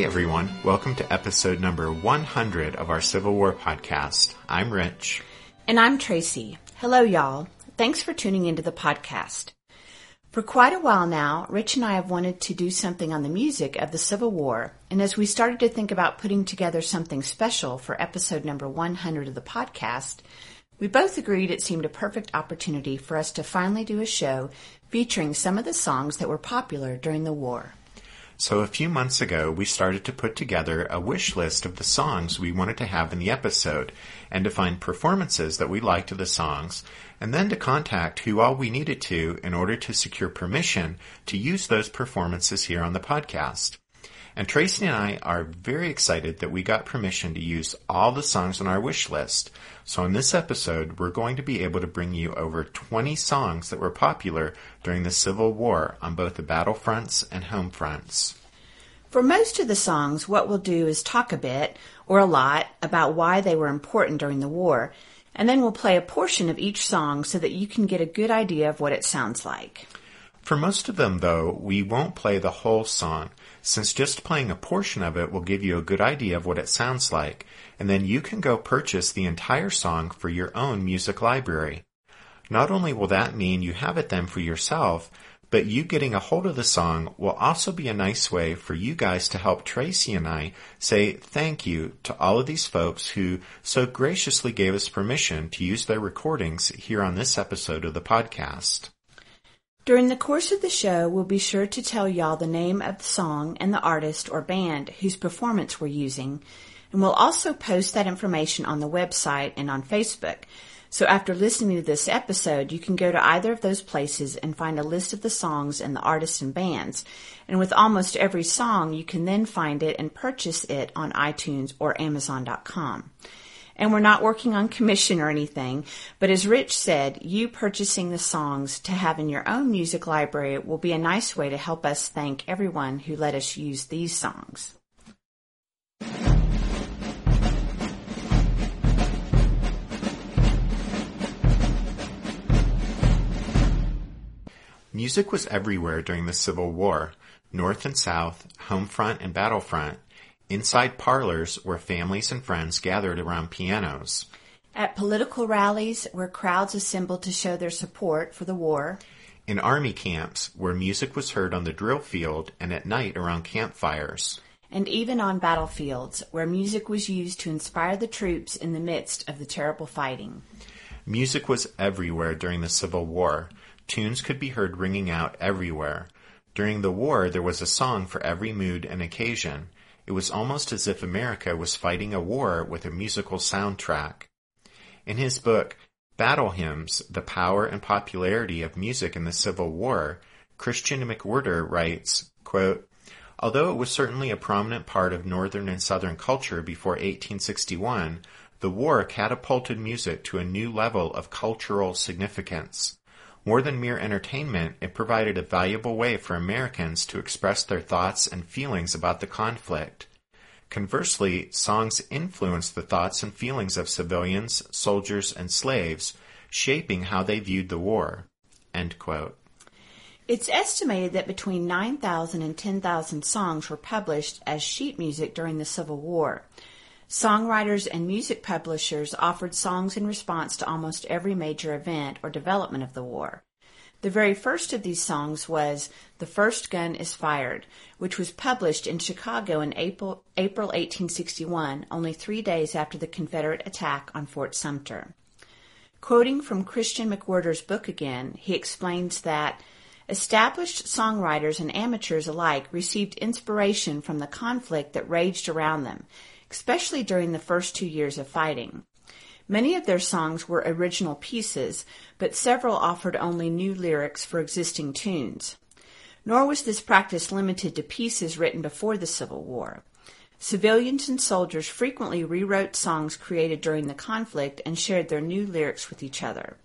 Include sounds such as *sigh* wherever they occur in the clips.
Hey everyone, welcome to episode number 100 of our Civil War podcast. I'm Rich. And I'm Tracy. Hello, y'all. Thanks for tuning into the podcast. For quite a while now, Rich and I have wanted to do something on the music of the Civil War, and as we started to think about putting together something special for episode number 100 of the podcast, we both agreed it seemed a perfect opportunity for us to finally do a show featuring some of the songs that were popular during the war. So a few months ago, we started to put together a wish list of the songs we wanted to have in the episode and to find performances that we liked of the songs and then to contact who all we needed to in order to secure permission to use those performances here on the podcast. And Tracy and I are very excited that we got permission to use all the songs on our wish list. So in this episode, we're going to be able to bring you over 20 songs that were popular during the Civil War on both the battlefronts and home fronts. For most of the songs, what we'll do is talk a bit, or a lot, about why they were important during the war, and then we'll play a portion of each song so that you can get a good idea of what it sounds like. For most of them, though, we won't play the whole song, since just playing a portion of it will give you a good idea of what it sounds like, and then you can go purchase the entire song for your own music library. Not only will that mean you have it then for yourself, but you getting a hold of the song will also be a nice way for you guys to help Tracy and I say thank you to all of these folks who so graciously gave us permission to use their recordings here on this episode of the podcast. During the course of the show, we'll be sure to tell y'all the name of the song and the artist or band whose performance we're using, and we'll also post that information on the website and on Facebook. So after listening to this episode, you can go to either of those places and find a list of the songs and the artists and bands. And with almost every song, you can then find it and purchase it on iTunes or Amazon.com and we're not working on commission or anything. But as Rich said, you purchasing the songs to have in your own music library will be a nice way to help us thank everyone who let us use these songs. Music was everywhere during the Civil War, North and South, home front and battlefront, inside parlors where families and friends gathered around pianos. At political rallies where crowds assembled to show their support for the war. In army camps where music was heard on the drill field and at night around campfires. And even on battlefields where music was used to inspire the troops in the midst of the terrible fighting. Music was everywhere during the Civil War. Tunes could be heard ringing out everywhere. During the war, there was a song for every mood and occasion. It was almost as if America was fighting a war with a musical soundtrack. In his book, Battle Hymns, The Power and Popularity of Music in the Civil War, Christian McWhirter writes, quote, Although it was certainly a prominent part of Northern and Southern culture before 1861, the war catapulted music to a new level of cultural significance. More than mere entertainment, it provided a valuable way for Americans to express their thoughts and feelings about the conflict. Conversely, songs influenced the thoughts and feelings of civilians, soldiers, and slaves, shaping how they viewed the war. It's estimated that between 9,000 and 10,000 songs were published as sheet music during the Civil War. Songwriters and music publishers offered songs in response to almost every major event or development of the war. The very first of these songs was The First Gun is Fired, which was published in Chicago in April, April 1861, only three days after the Confederate attack on Fort Sumter. Quoting from Christian McWhirter's book again, he explains that established songwriters and amateurs alike received inspiration from the conflict that raged around them, especially during the first two years of fighting. Many of their songs were original pieces, but several offered only new lyrics for existing tunes. Nor was this practice limited to pieces written before the Civil War. Civilians and soldiers frequently rewrote songs created during the conflict and shared their new lyrics with each other.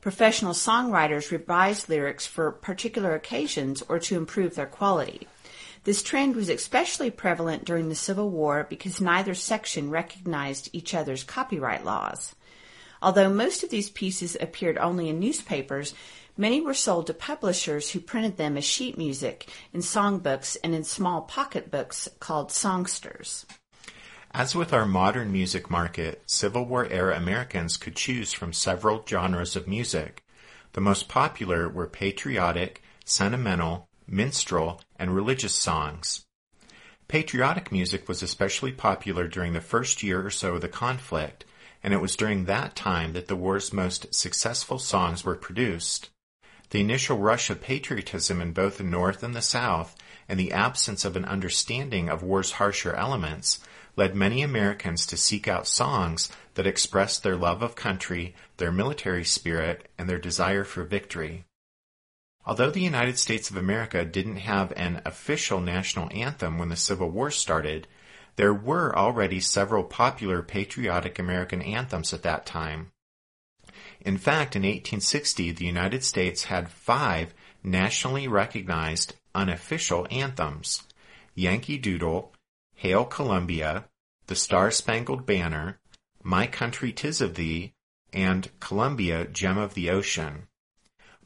Professional songwriters revised lyrics for particular occasions or to improve their quality. This trend was especially prevalent during the Civil War because neither section recognized each other's copyright laws. Although most of these pieces appeared only in newspapers, many were sold to publishers who printed them as sheet music in songbooks and in small pocketbooks called songsters. As with our modern music market, Civil War era Americans could choose from several genres of music. The most popular were patriotic, sentimental, minstrel, and religious songs. Patriotic music was especially popular during the first year or so of the conflict, and it was during that time that the war's most successful songs were produced. The initial rush of patriotism in both the North and the South, and the absence of an understanding of war's harsher elements, led many Americans to seek out songs that expressed their love of country, their military spirit, and their desire for victory. Although the United States of America didn't have an official national anthem when the Civil War started, there were already several popular patriotic American anthems at that time. In fact, in 1860, the United States had five nationally recognized unofficial anthems Yankee Doodle, Hail Columbia, The Star Spangled Banner, My Country Tis of Thee, and Columbia, Gem of the Ocean.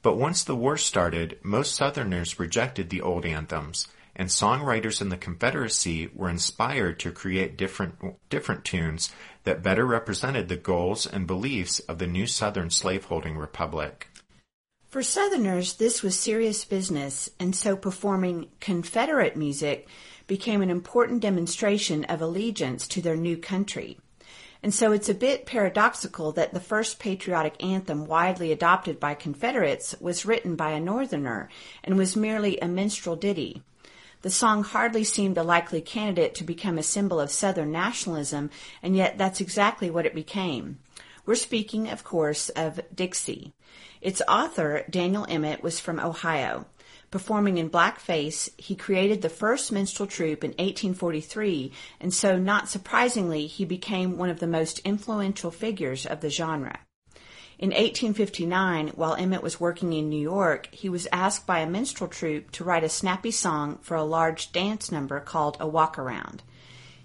But once the war started, most Southerners rejected the old anthems, and songwriters in the Confederacy were inspired to create different, different tunes that better represented the goals and beliefs of the new Southern slaveholding republic. For Southerners, this was serious business, and so performing Confederate music became an important demonstration of allegiance to their new country. And so it's a bit paradoxical that the first patriotic anthem widely adopted by Confederates was written by a Northerner and was merely a minstrel ditty. The song hardly seemed a likely candidate to become a symbol of Southern nationalism, and yet that's exactly what it became. We're speaking, of course, of Dixie. Its author, Daniel Emmett, was from Ohio. Performing in blackface, he created the first minstrel troupe in 1843, and so, not surprisingly, he became one of the most influential figures of the genre. In 1859, while Emmett was working in New York, he was asked by a minstrel troupe to write a snappy song for a large dance number called A Walk Around.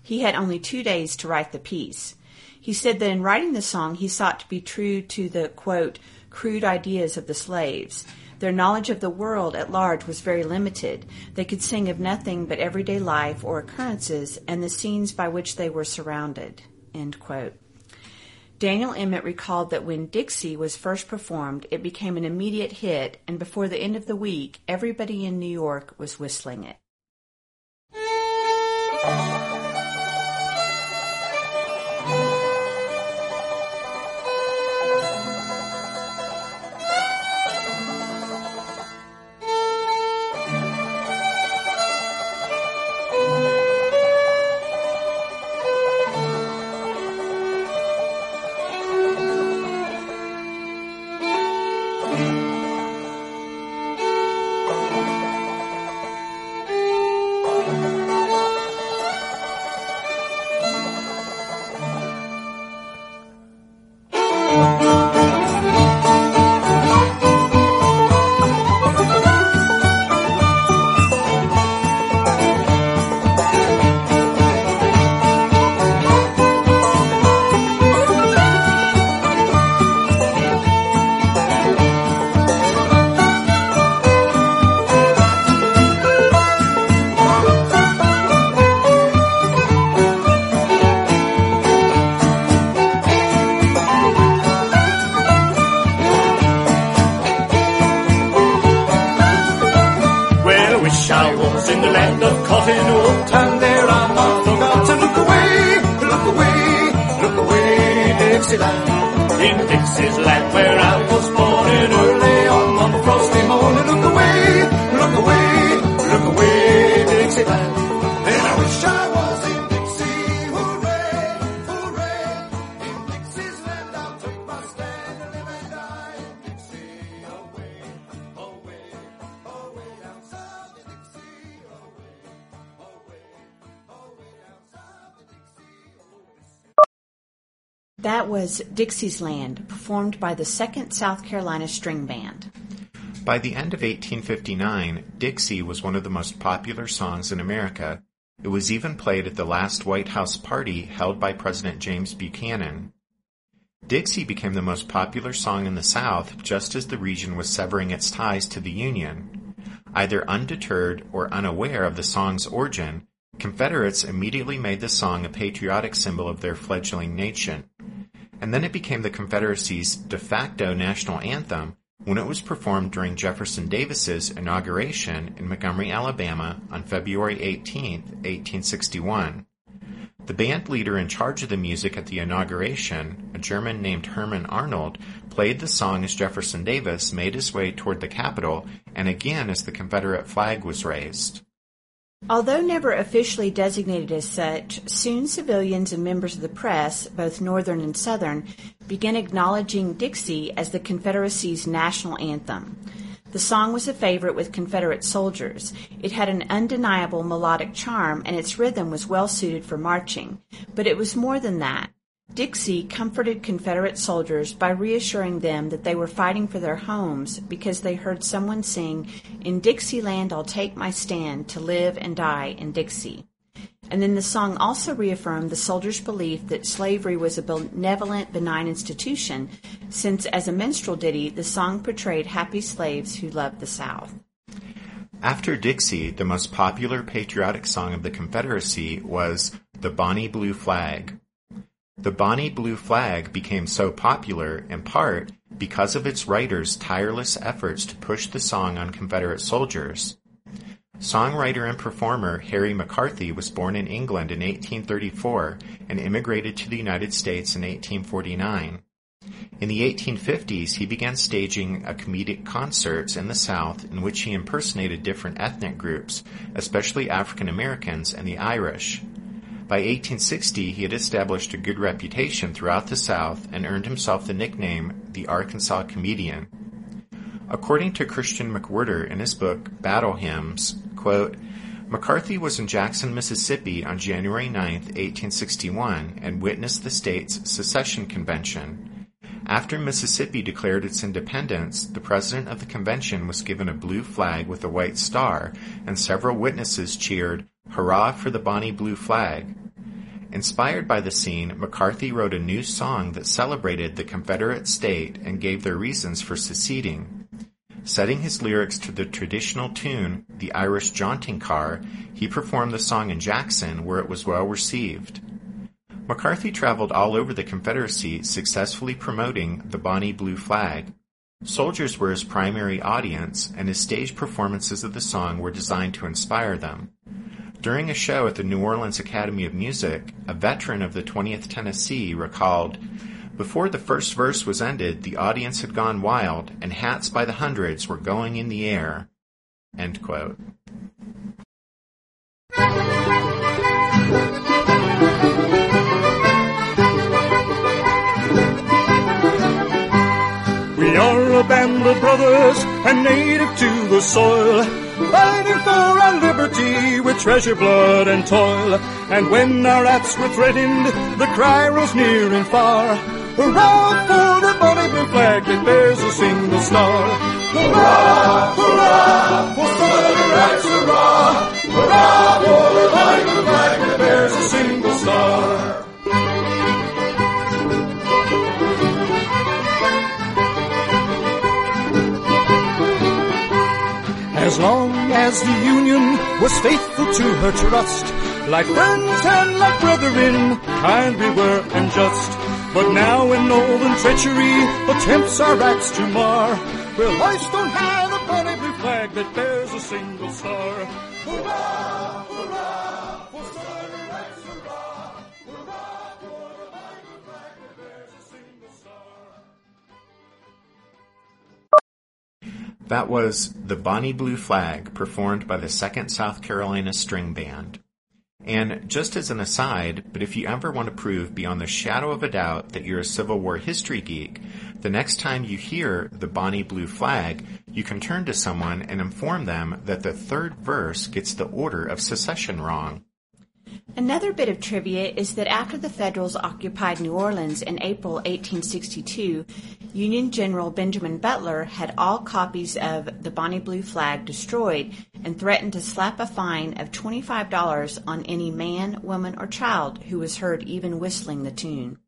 He had only two days to write the piece. He said that in writing the song, he sought to be true to the, quote, crude ideas of the slaves. Their knowledge of the world at large was very limited. They could sing of nothing but everyday life or occurrences and the scenes by which they were surrounded. Daniel Emmett recalled that when Dixie was first performed, it became an immediate hit, and before the end of the week, everybody in New York was whistling it. Dixie's Land, performed by the 2nd South Carolina String Band. By the end of 1859, Dixie was one of the most popular songs in America. It was even played at the last White House party held by President James Buchanan. Dixie became the most popular song in the South just as the region was severing its ties to the Union. Either undeterred or unaware of the song's origin, Confederates immediately made the song a patriotic symbol of their fledgling nation. And then it became the Confederacy's de facto national anthem when it was performed during Jefferson Davis's inauguration in Montgomery, Alabama on February 18, 1861. The band leader in charge of the music at the inauguration, a German named Herman Arnold, played the song as Jefferson Davis made his way toward the Capitol and again as the Confederate flag was raised. Although never officially designated as such, soon civilians and members of the press, both Northern and Southern, began acknowledging Dixie as the Confederacy's national anthem. The song was a favorite with Confederate soldiers. It had an undeniable melodic charm and its rhythm was well suited for marching. But it was more than that. Dixie comforted Confederate soldiers by reassuring them that they were fighting for their homes because they heard someone sing, In Dixieland I'll take my stand to live and die in Dixie. And then the song also reaffirmed the soldiers' belief that slavery was a benevolent, benign institution, since as a minstrel ditty, the song portrayed happy slaves who loved the South. After Dixie, the most popular patriotic song of the Confederacy was The Bonnie Blue Flag. The Bonnie Blue Flag became so popular in part because of its writer's tireless efforts to push the song on Confederate soldiers. Songwriter and performer Harry McCarthy was born in England in 1834 and immigrated to the United States in 1849. In the 1850s, he began staging a comedic concerts in the South in which he impersonated different ethnic groups, especially African Americans and the Irish. By 1860, he had established a good reputation throughout the South and earned himself the nickname the Arkansas Comedian. According to Christian McWhirter in his book Battle Hymns, quote, McCarthy was in Jackson, Mississippi on January 9, 1861, and witnessed the state's secession convention. After Mississippi declared its independence, the president of the convention was given a blue flag with a white star, and several witnesses cheered, Hurrah for the Bonnie Blue Flag! Inspired by the scene, McCarthy wrote a new song that celebrated the Confederate state and gave their reasons for seceding. Setting his lyrics to the traditional tune, The Irish Jaunting Car, he performed the song in Jackson where it was well received. McCarthy traveled all over the Confederacy successfully promoting the Bonnie Blue Flag. Soldiers were his primary audience, and his stage performances of the song were designed to inspire them. During a show at the New Orleans Academy of Music, a veteran of the 20th Tennessee recalled, Before the first verse was ended, the audience had gone wild, and hats by the hundreds were going in the air. End quote. We are a band of brothers and native to the soil, fighting for our liberty with treasure, blood, and toil. And when our hats were threatened, the cry rose near and far. Hurrah for the bonny blue flag that bears a single star. Hurrah, hurrah for Southern rights, hurrah! Hurrah for the bonny blue flag As long as the Union was faithful to her trust, like friends and like brethren, kind we were and just. But now in Northern treachery attempts our acts to mar, we'll hoist on high the bonny blue flag that bears a single star. Hurrah, That was The Bonnie Blue Flag, performed by the 2nd South Carolina String Band. And just as an aside, but if you ever want to prove beyond the shadow of a doubt that you're a Civil War history geek, the next time you hear the Bonnie Blue Flag, you can turn to someone and inform them that the third verse gets the order of secession wrong. Another bit of trivia is that after the Federals occupied New Orleans in April 1862, Union General Benjamin Butler had all copies of the Bonnie Blue Flag destroyed and threatened to slap a fine of $25 on any man, woman, or child who was heard even whistling the tune.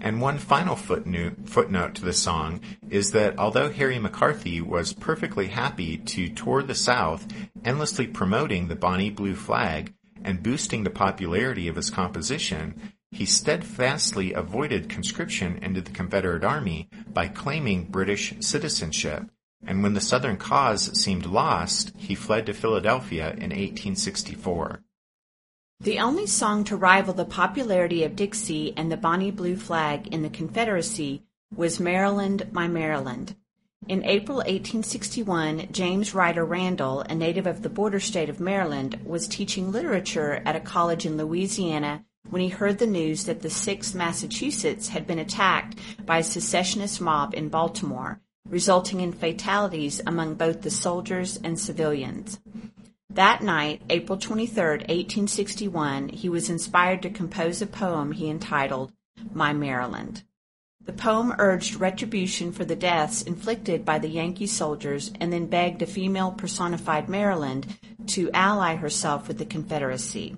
And one final footnote, to the song is that although Harry McCarthy was perfectly happy to tour the South, endlessly promoting the Bonnie Blue Flag and boosting the popularity of his composition, he steadfastly avoided conscription into the Confederate Army by claiming British citizenship. And when the Southern cause seemed lost, he fled to Philadelphia in 1864. The only song to rival the popularity of Dixie and the Bonnie Blue Flag in the Confederacy was Maryland, My Maryland. In April 1861, James Ryder Randall, a native of the border state of Maryland, was teaching literature at a college in Louisiana when he heard the news that the 6th Massachusetts had been attacked by a secessionist mob in Baltimore, resulting in fatalities among both the soldiers and civilians. That night, April 23, 1861, he was inspired to compose a poem he entitled My Maryland. The poem urged retribution for the deaths inflicted by the Yankee soldiers and then begged a female personified Maryland to ally herself with the Confederacy.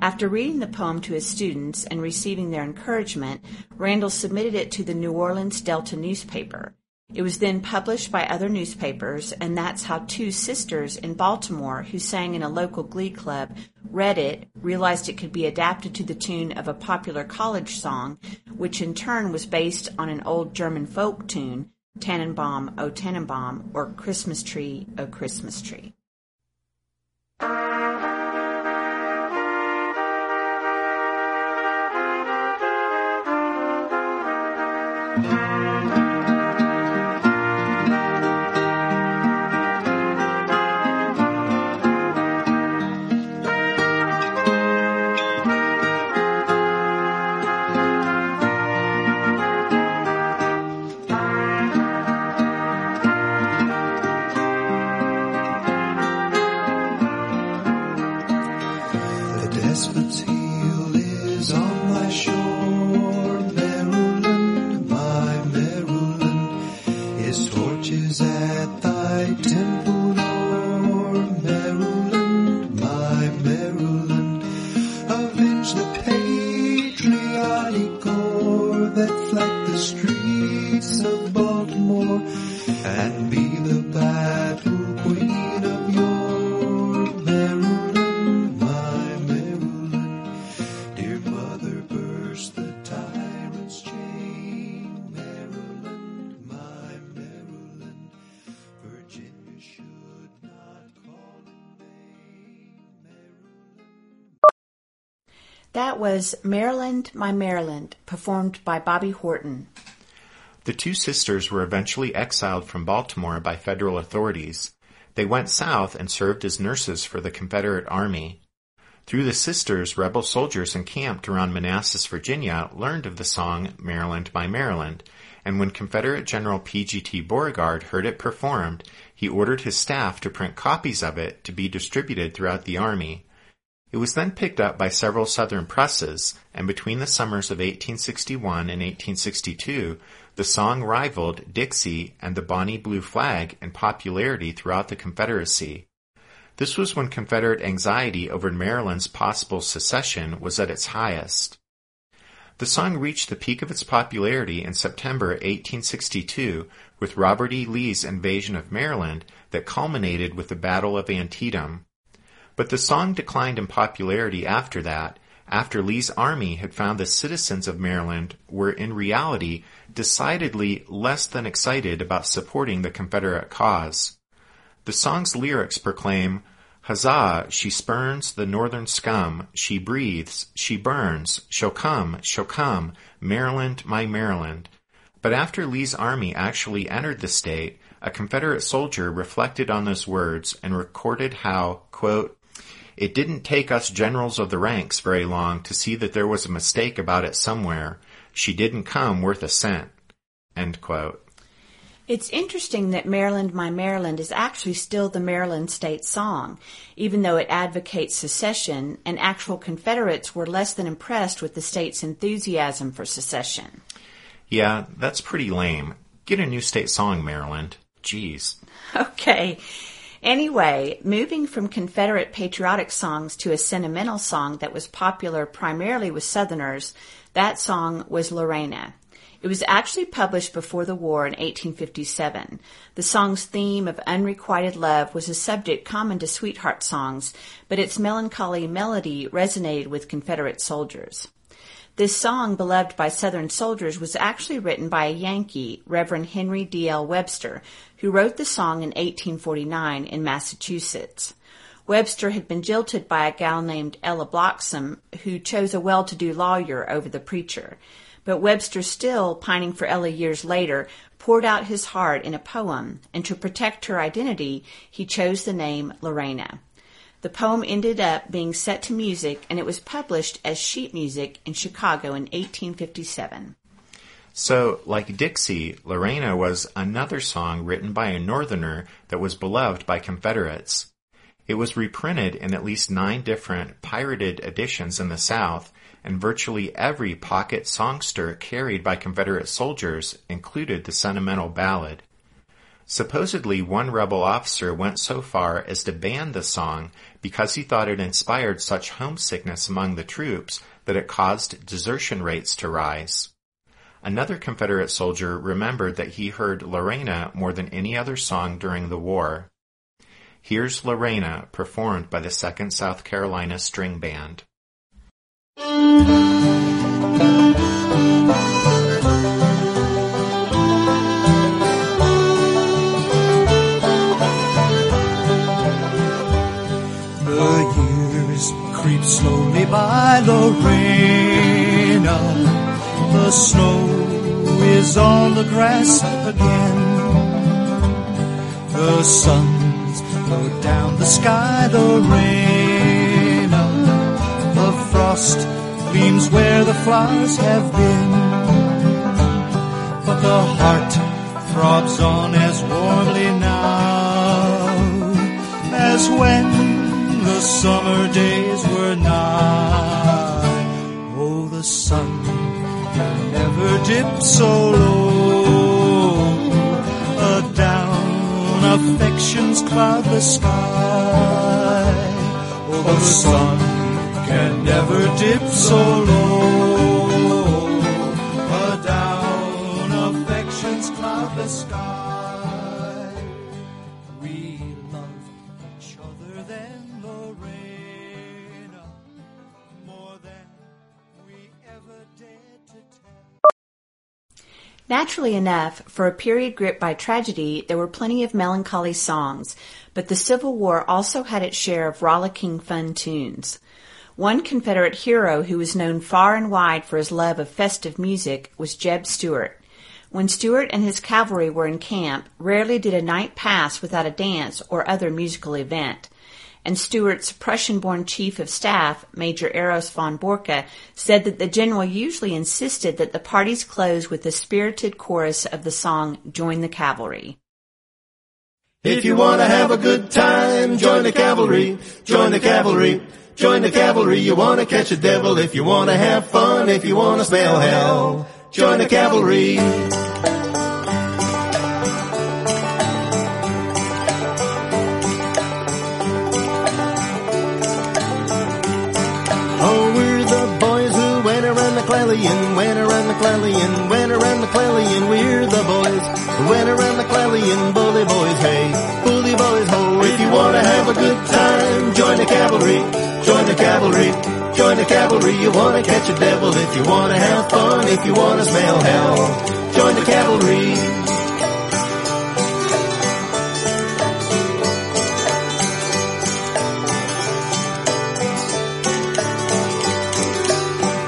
After reading the poem to his students and receiving their encouragement, Randall submitted it to the New Orleans Delta newspaper. It was then published by other newspapers, and that's how two sisters in Baltimore who sang in a local glee club read it, realized it could be adapted to the tune of a popular college song, which in turn was based on an old German folk tune, Tannenbaum, O Tannenbaum, or Christmas Tree, O Christmas Tree. Was Maryland, My Maryland, performed by Bobby Horton. The two sisters were eventually exiled from Baltimore by federal authorities. They went south and served as nurses for the Confederate Army. Through the sisters, rebel soldiers encamped around Manassas, Virginia, learned of the song Maryland, My Maryland, and when Confederate General P.G.T. Beauregard heard it performed, he ordered his staff to print copies of it to be distributed throughout the army. It was then picked up by several Southern presses, and between the summers of 1861 and 1862, the song rivaled Dixie and the Bonnie Blue Flag in popularity throughout the Confederacy. This was when Confederate anxiety over Maryland's possible secession was at its highest. The song reached the peak of its popularity in September 1862 with Robert E. Lee's invasion of Maryland that culminated with the Battle of Antietam. But the song declined in popularity after that, after Lee's army had found the citizens of Maryland were in reality decidedly less than excited about supporting the Confederate cause. The song's lyrics proclaim, Huzzah, she spurns the northern scum, she breathes, she burns, she'll come, she'll come, Maryland, my Maryland. But after Lee's army actually entered the state, A Confederate soldier reflected on those words and recorded how, quote, it didn't take us generals of the ranks very long to see that there was a mistake about it somewhere. She didn't come worth a cent. End quote. It's interesting that Maryland, My Maryland is actually still the Maryland state song, even though it advocates secession, and actual Confederates were less than impressed with the state's enthusiasm for secession. Yeah, that's pretty lame. Get a new state song, Maryland. Jeez. *laughs* Okay. Anyway, moving from Confederate patriotic songs to a sentimental song that was popular primarily with Southerners, that song was Lorena. It was actually published before the war in 1857. The song's theme of unrequited love was a subject common to sweetheart songs, but its melancholy melody resonated with Confederate soldiers. This song, beloved by Southern soldiers, was actually written by a Yankee, Reverend Henry D. L. Webster, who wrote the song in 1849 in Massachusetts. Webster had been jilted by a gal named Ella Blocksom, who chose a well-to-do lawyer over the preacher. But Webster still, pining for Ella years later, poured out his heart in a poem, and to protect her identity, he chose the name Lorena. The poem ended up being set to music and it was published as sheet music in Chicago in 1857. So, like Dixie, Lorena was another song written by a Northerner that was beloved by Confederates. It was reprinted in at least nine different pirated editions in the South, and virtually every pocket songster carried by Confederate soldiers included the sentimental ballad. Supposedly, one rebel officer went so far as to ban the song because he thought it inspired such homesickness among the troops that it caused desertion rates to rise. Another Confederate soldier remembered that he heard Lorena more than any other song during the war. Here's Lorena performed by the 2nd South Carolina String Band. Creep slowly by Lorena. The snow is on the grass again. The sun's low down the sky, Lorena. The frost gleams where the flowers have been. But the heart throbs on as warmly now as when the summer days were nigh. Oh, the sun can never dip so low. Adown affection's cloudless sky. Oh, the sun can never dip so low. Naturally enough, for a period gripped by tragedy, there were plenty of melancholy songs, but the Civil War also had its share of rollicking fun tunes. One Confederate hero who was known far and wide for his love of festive music was Jeb Stuart. When Stuart and his cavalry were in camp, rarely did a night pass without a dance or other musical event. And Stuart's Prussian-born chief of staff, Major Heros von Borcke, said that the general usually insisted that the parties close with the spirited chorus of the song Join the Cavalry. If you want to have a good time, join the cavalry, join the cavalry, join the cavalry. You want to catch a devil if you want to have fun, if you want to smell hell, join the cavalry. Around McClellan, went around McClellan. We're the boys around the Clalion, bully boys, hey, bully boys, ho. If you want to have a good time, join the cavalry, join the cavalry, join the cavalry. You want to catch a devil if you want to have fun, if you want to smell hell, join the cavalry.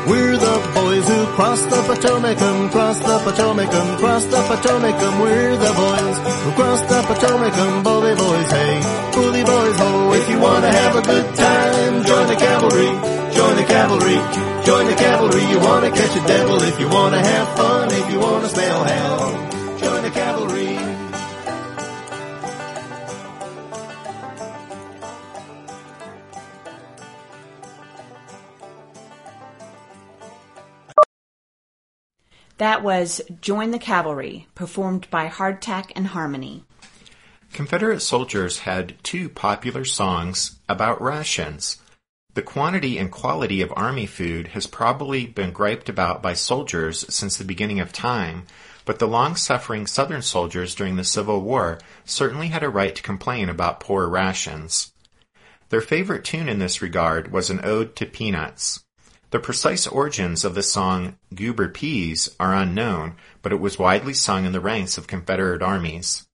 We're Cross the Potomacum, cross the Potomacum, cross the Potomacum, we're the boys. who cross the Potomac, Potomacum, bully boys, hey, bully boys, ho. If you wanna have a good time, join the cavalry, join the cavalry, join the cavalry. You wanna catch a devil if you wanna have fun, if you wanna smell hell, That was Join the Cavalry, performed by Hardtack and Harmony. Confederate soldiers had two popular songs about rations. The quantity and quality of Army food has probably been griped about by soldiers since the beginning of time, but the long-suffering Southern soldiers during the Civil War certainly had a right to complain about poor rations. Their favorite tune in this regard was an ode to peanuts. The precise origins of the song Goober Peas are unknown, but it was widely sung in the ranks of Confederate armies.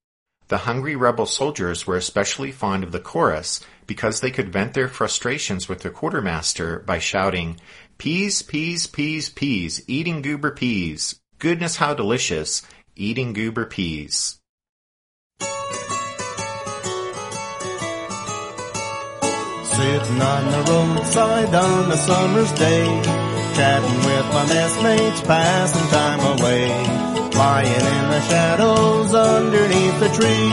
The hungry rebel soldiers were especially fond of the chorus because they could vent their frustrations with the quartermaster by shouting, Peas, peas, peas, peas, eating goober peas. Goodness how delicious, eating goober peas. Sitting on the roadside on a summer's day, chatting with my messmates, passing time away. Lying in the shadows underneath the tree.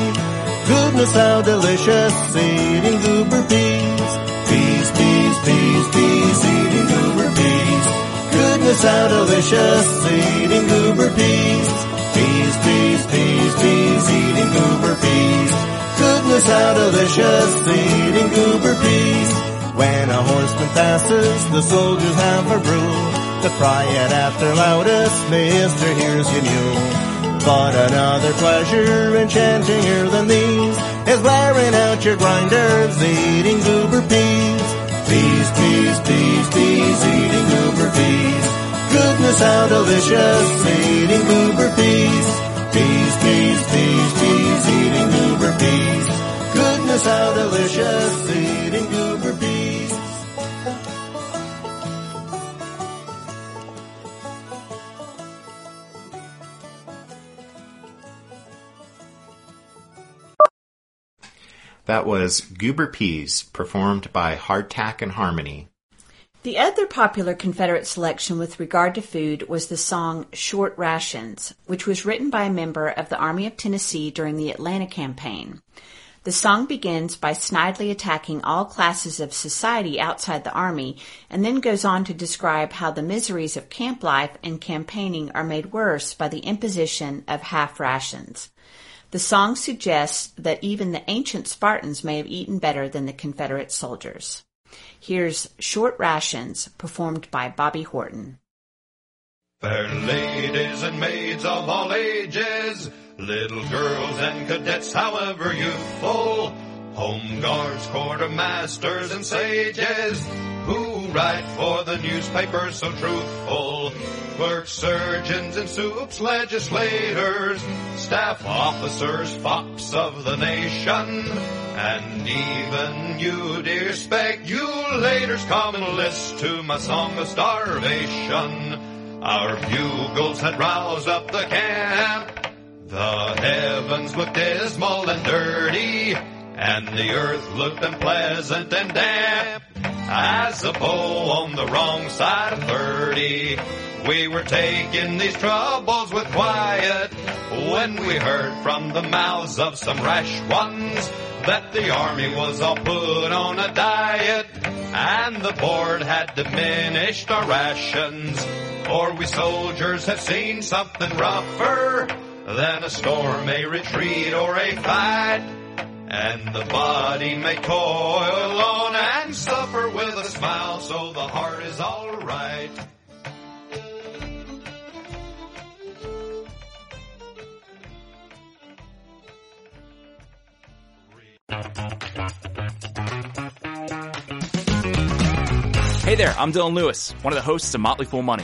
Goodness, how delicious eating goober peas. Peas, peas, peas, peas, eating goober peas. Goodness, how delicious eating goober peas. Peas, peas, peas, peas, eating goober peas. Goodness, how delicious eating goober peas. When a horseman passes, the soldiers have a rule to cry it at their loudest, Mister, here's your mule. But another pleasure enchantinger than these is wearing out your grinders, eating goober peas. Peas, peas, peas, peas, eating goober peas. Goodness, how delicious eating goober peas. Peas, peas, peas, peas, eating goober peas. Goodness, how delicious eating goober peas. That was Goober Peas, performed by Hardtack and Harmony. The other popular Confederate selection with regard to food was the song Short Rations, which was written by a member of the Army of Tennessee during the Atlanta campaign. The song begins by snidely attacking all classes of society outside the Army and then goes on to describe how the miseries of camp life and campaigning are made worse by the imposition of half rations. The song suggests that even the ancient Spartans may have eaten better than the Confederate soldiers. Here's Short Rations, performed by Bobby Horton. Fair ladies and maids of all ages, little girls and cadets, however youthful, home guards, quartermasters, and sages, who write for the newspapers so truthful, clerks, surgeons, and soups, legislators, staff officers, fops of the nation, and even you, dear speculators, come and list to my song of starvation. Our bugles had roused up the camp. The heavens looked dismal and dirty, and the earth looked unpleasant and damp. As a bull on the wrong side of thirty, we were taking these troubles with quiet when we heard from the mouths of some rash ones that the army was all put on a diet and the board had diminished our rations. For we soldiers have seen something rougher than a storm, may retreat, or a fight. And the body may toil on and suffer with a smile, so the heart is alright. Hey there, I'm Dylan Lewis, one of the hosts of Motley Fool Money.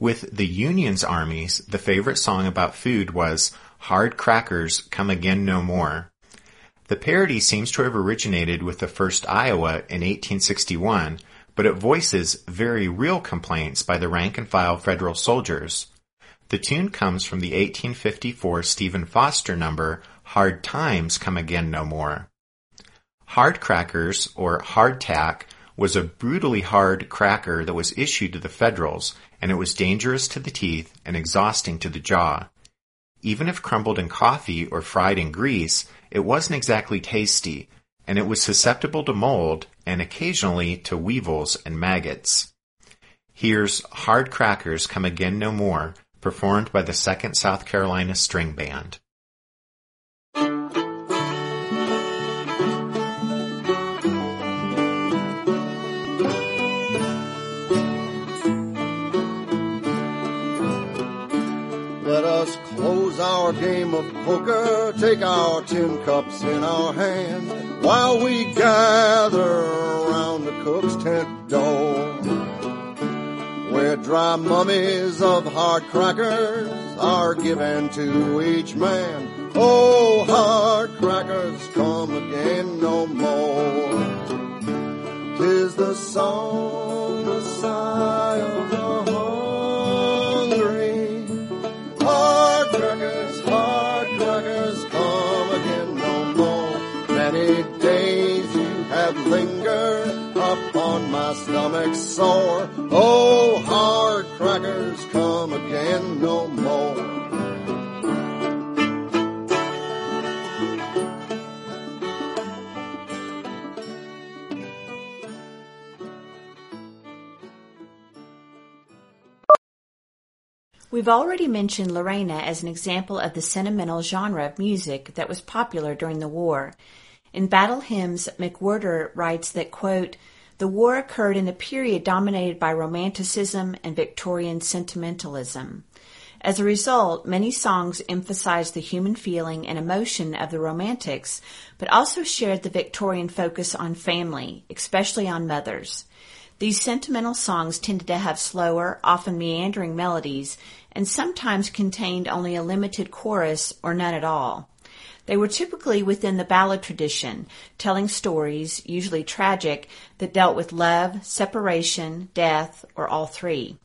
With the Union's armies, the favorite song about food was Hard Crackers Come Again No More. The parody seems to have originated with the 1st Iowa in 1861, but it voices very real complaints by the rank and file federal soldiers. The tune comes from the 1854 Stephen Foster number Hard Times Come Again No More. Hard crackers, or hardtack, was a brutally hard cracker that was issued to the Federals, and it was dangerous to the teeth and exhausting to the jaw. Even if crumbled in coffee or fried in grease, it wasn't exactly tasty, and it was susceptible to mold and occasionally to weevils and maggots. Here's Hard Crackers Come Again No More, performed by the 2nd South Carolina String Band. Us close our game of poker, take our tin cups in our hand, while we gather around the cook's tent door. Where dry mummies of hard crackers are given to each man. Oh, hard crackers come again no more. Tis the song, the sigh of the my stomach sore. Oh, hard crackers, come again no more. We've already mentioned Lorena as an example of the sentimental genre of music that was popular during the war. In Battle Hymns, McWhirter writes that, quote, the war occurred in a period dominated by romanticism and Victorian sentimentalism. As a result, many songs emphasized the human feeling and emotion of the Romantics, but also shared the Victorian focus on family, especially on mothers. These sentimental songs tended to have slower, often meandering melodies, and sometimes contained only a limited chorus or none at all. They were typically within the ballad tradition, telling stories, usually tragic, that dealt with love, separation, death, or all three.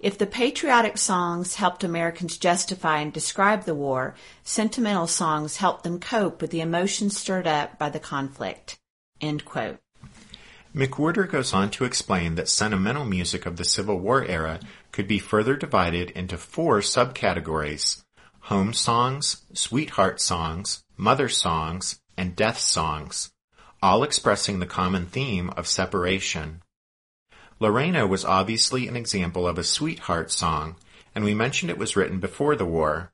If the patriotic songs helped Americans justify and describe the war, sentimental songs helped them cope with the emotions stirred up by the conflict. McWhirter goes on to explain that sentimental music of the Civil War era could be further divided into four subcategories home songs, sweetheart songs, mother songs, and death songs, all expressing the common theme of separation. Lorena was obviously an example of a sweetheart song, and we mentioned it was written before the war.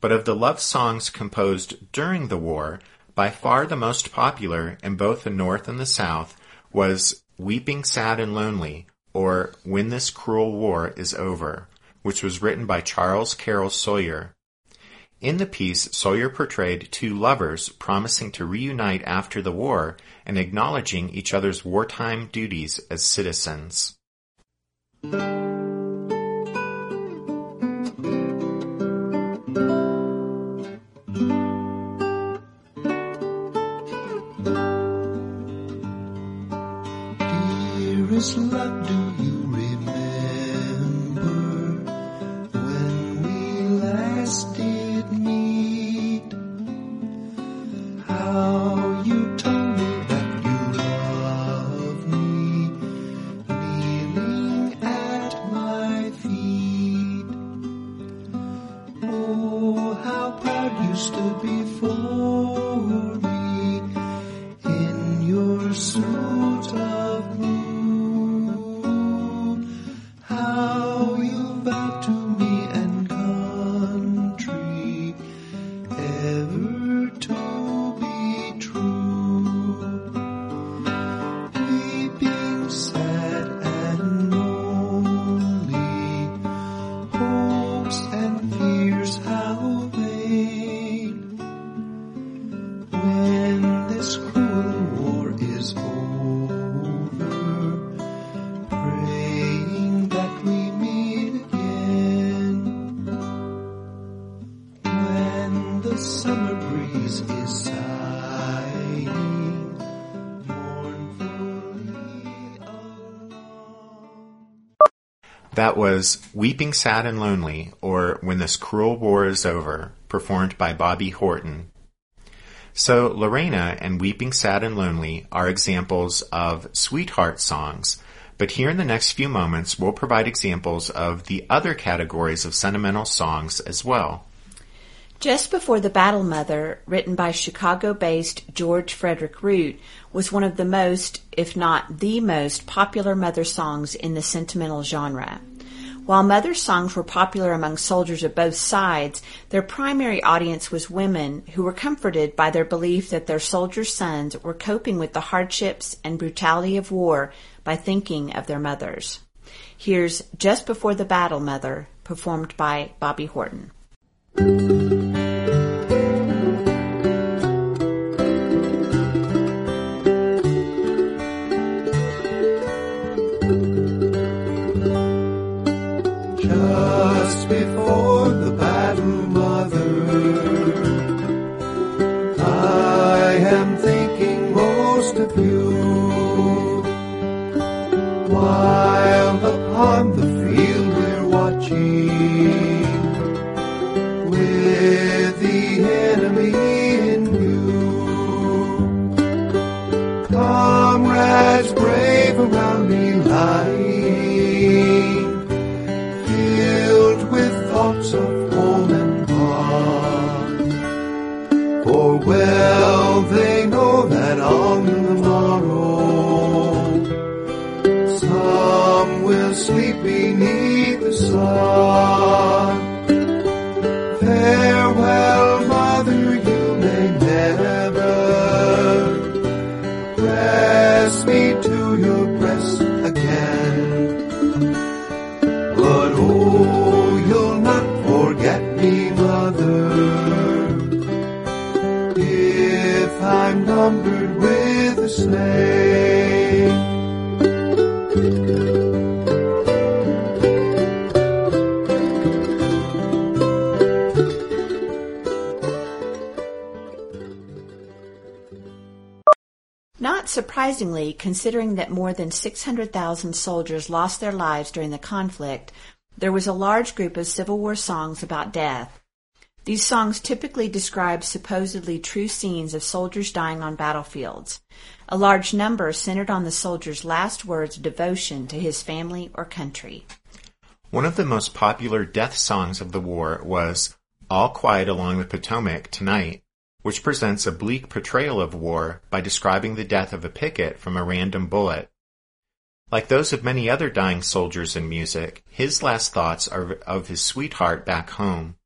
But of the love songs composed during the war, by far the most popular in both the North and the South was Weeping Sad and Lonely, or When This Cruel War Is Over, which was written by Charles Carroll Sawyer. In the piece, Sawyer portrayed two lovers promising to reunite after the war and acknowledging each other's wartime duties as citizens. Dearest love, That was Weeping Sad and Lonely, or When This Cruel War Is Over, performed by Bobby Horton. So, Lorena and Weeping Sad and Lonely are examples of sweetheart songs, but here in the next few moments we'll provide examples of the other categories of sentimental songs as well. Just Before the Battle Mother, written by Chicago based George Frederick Root, was one of the most, if not the most, popular mother songs in the sentimental genre. While mother songs were popular among soldiers of both sides, their primary audience was women who were comforted by their belief that their soldier sons were coping with the hardships and brutality of war by thinking of their mothers. Here's Just Before the Battle Mother, performed by Bobby Horton. Around me lying filled with thoughts of home and heart. For well they know that on the morrow some will sleep beneath the sun. Farewell, surprisingly, considering that more than 600,000 soldiers lost their lives during the conflict, there was a large group of Civil War songs about death. These songs typically describe supposedly true scenes of soldiers dying on battlefields. A large number centered on the soldier's last words of devotion to his family or country. One of the most popular death songs of the war was All Quiet Along the Potomac Tonight, which presents a bleak portrayal of war by describing the death of a picket from a random bullet. Like those of many other dying soldiers in music, his last thoughts are of his sweetheart back home.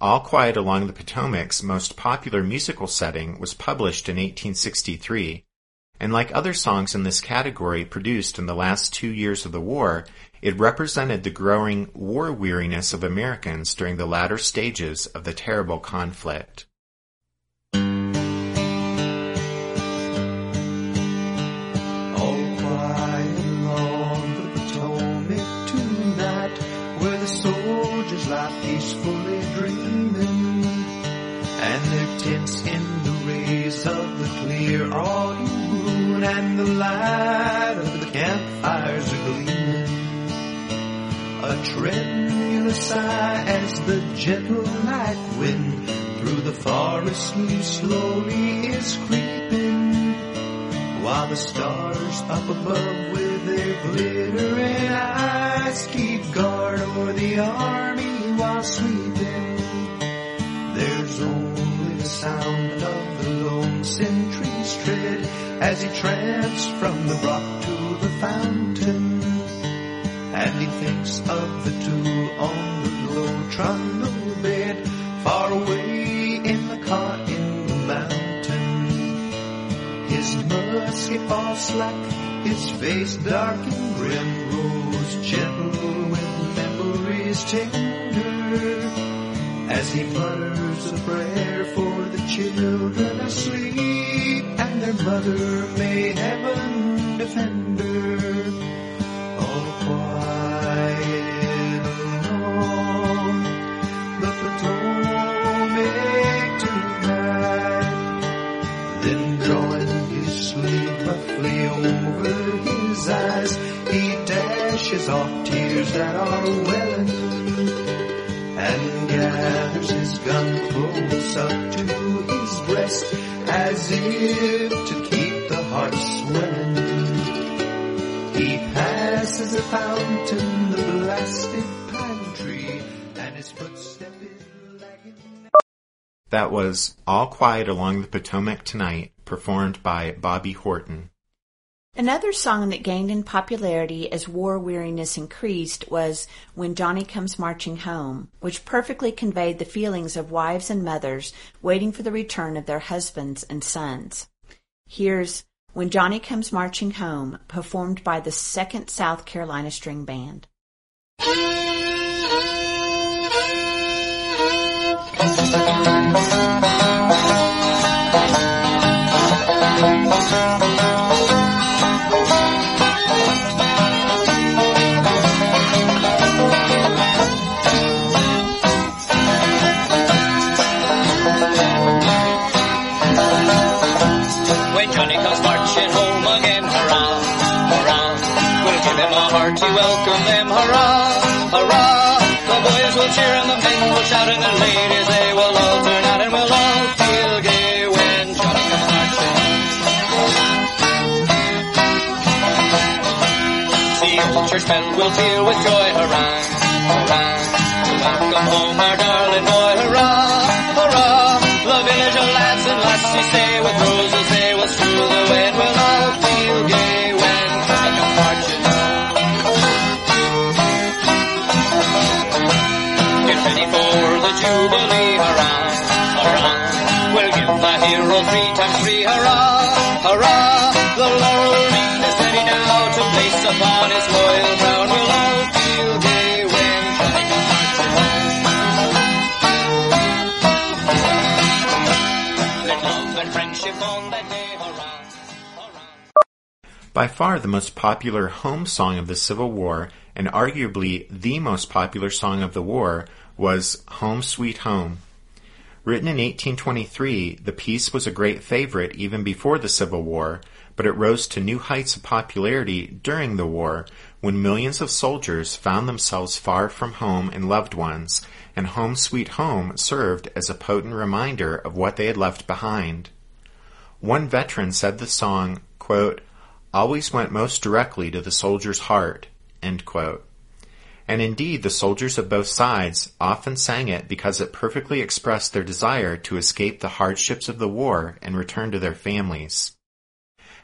All Quiet Along the Potomac's most popular musical setting was published in 1863, and like other songs in this category produced in the last two years of the war, it represented the growing war weariness of Americans during the latter stages of the terrible conflict. the light of the campfires are gleaming. A tremulous sigh as the gentle night wind through the forest leaves slowly is creeping. While the stars up above with their glittering eyes keep guard o'er the army while sleeping. There's only the sound of the lone sentries tread as he tramps from the rock to the fountain. And he thinks of the two on the low trundle bed, far away in the car in the mountain. His musket falls slack, his face dark and grim, rose gentle with memories tender. As he mutters a prayer for the children asleep, and their mother may heaven defend her. All oh, quiet along the Potomac tonight. Then drawing his sleeve roughly over his eyes, he dashes off tears that are welling gathers his gun close up to his breast as if to keep the heart swelling. He passes a fountain, the blasted pine tree, and his footstep is lagging. That was All Quiet Along the Potomac Tonight, performed by Bobby Horton. Another song that gained in popularity as war weariness increased was When Johnny Comes Marching Home, which perfectly conveyed the feelings of wives and mothers waiting for the return of their husbands and sons. Here's When Johnny Comes Marching Home, performed by the 2nd South Carolina String Band. Hearty welcome, them hurrah, hurrah. The boys will cheer and the men will shout and the ladies they will all turn out and we'll all feel gay when Johnny comes marching. The old church bell will peal with joy, hurrah, hurrah. Welcome home, our darling boy, hurrah. Hurrah, hurrah. We'll give the hero three times three, hurrah, hurrah. The laurel wreath is ready now to place upon his loyal crown. We'll all feel gay when. By far the most popular home song of the Civil War, and arguably the most popular song of the war, was Home Sweet Home. Written in 1823, the piece was a great favorite even before the Civil War, but it rose to new heights of popularity during the war when millions of soldiers found themselves far from home and loved ones, and Home Sweet Home served as a potent reminder of what they had left behind. One veteran said the song, quote, always went most directly to the soldier's heart, end quote. And indeed, the soldiers of both sides often sang it because it perfectly expressed their desire to escape the hardships of the war and return to their families.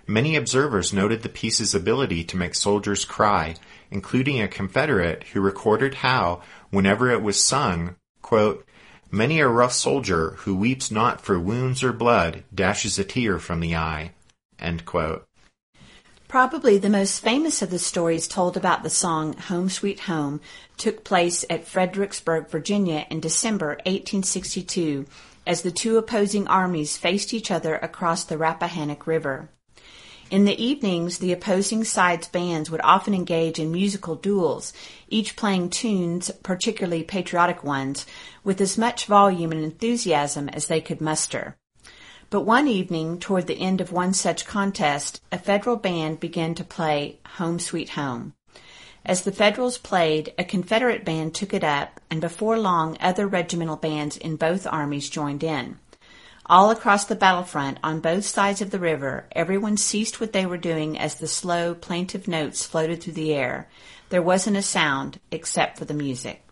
Many observers noted the piece's ability to make soldiers cry, including a Confederate who recorded how, whenever it was sung, quote, Many a rough soldier who weeps not for wounds or blood dashes a tear from the eye. Probably the most famous of the stories told about the song Home Sweet Home took place at Fredericksburg, Virginia in December 1862 as the two opposing armies faced each other across the Rappahannock River. In the evenings, the opposing sides' bands would often engage in musical duels, each playing tunes, particularly patriotic ones, with as much volume and enthusiasm as they could muster. But one evening, toward the end of one such contest, a Federal band began to play Home Sweet Home. As the Federals played, a Confederate band took it up, and before long other regimental bands in both armies joined in. All across the battlefront, on both sides of the river, everyone ceased what they were doing as the slow, plaintive notes floated through the air. There wasn't a sound except for the music.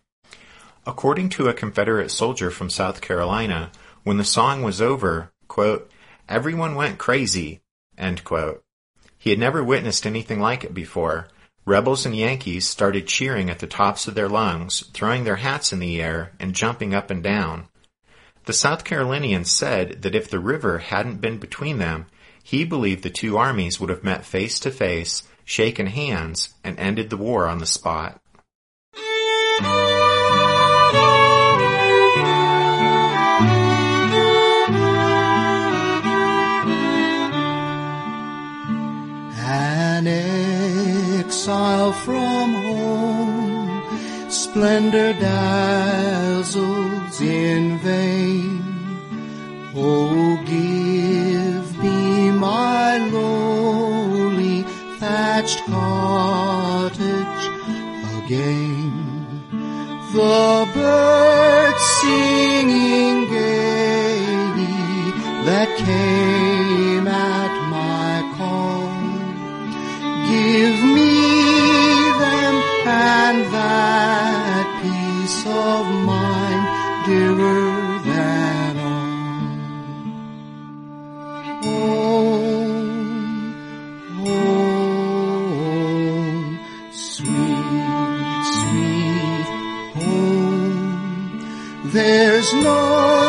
According to a Confederate soldier from South Carolina, when the song was over, quote, everyone went crazy, End quote. He had never witnessed anything like it before. Rebels and Yankees started cheering at the tops of their lungs, throwing their hats in the air, and jumping up and down. The South Carolinian said that if the river hadn't been between them, he believed the two armies would have met face to face, shaken hands, and ended the war on the spot. Exile from home, splendor dazzles in vain. Oh, give me my lowly thatched cottage again. The birds singing gaily that came at my call. Give me and that peace of mind dearer than all. Home, home, sweet, sweet home. There's no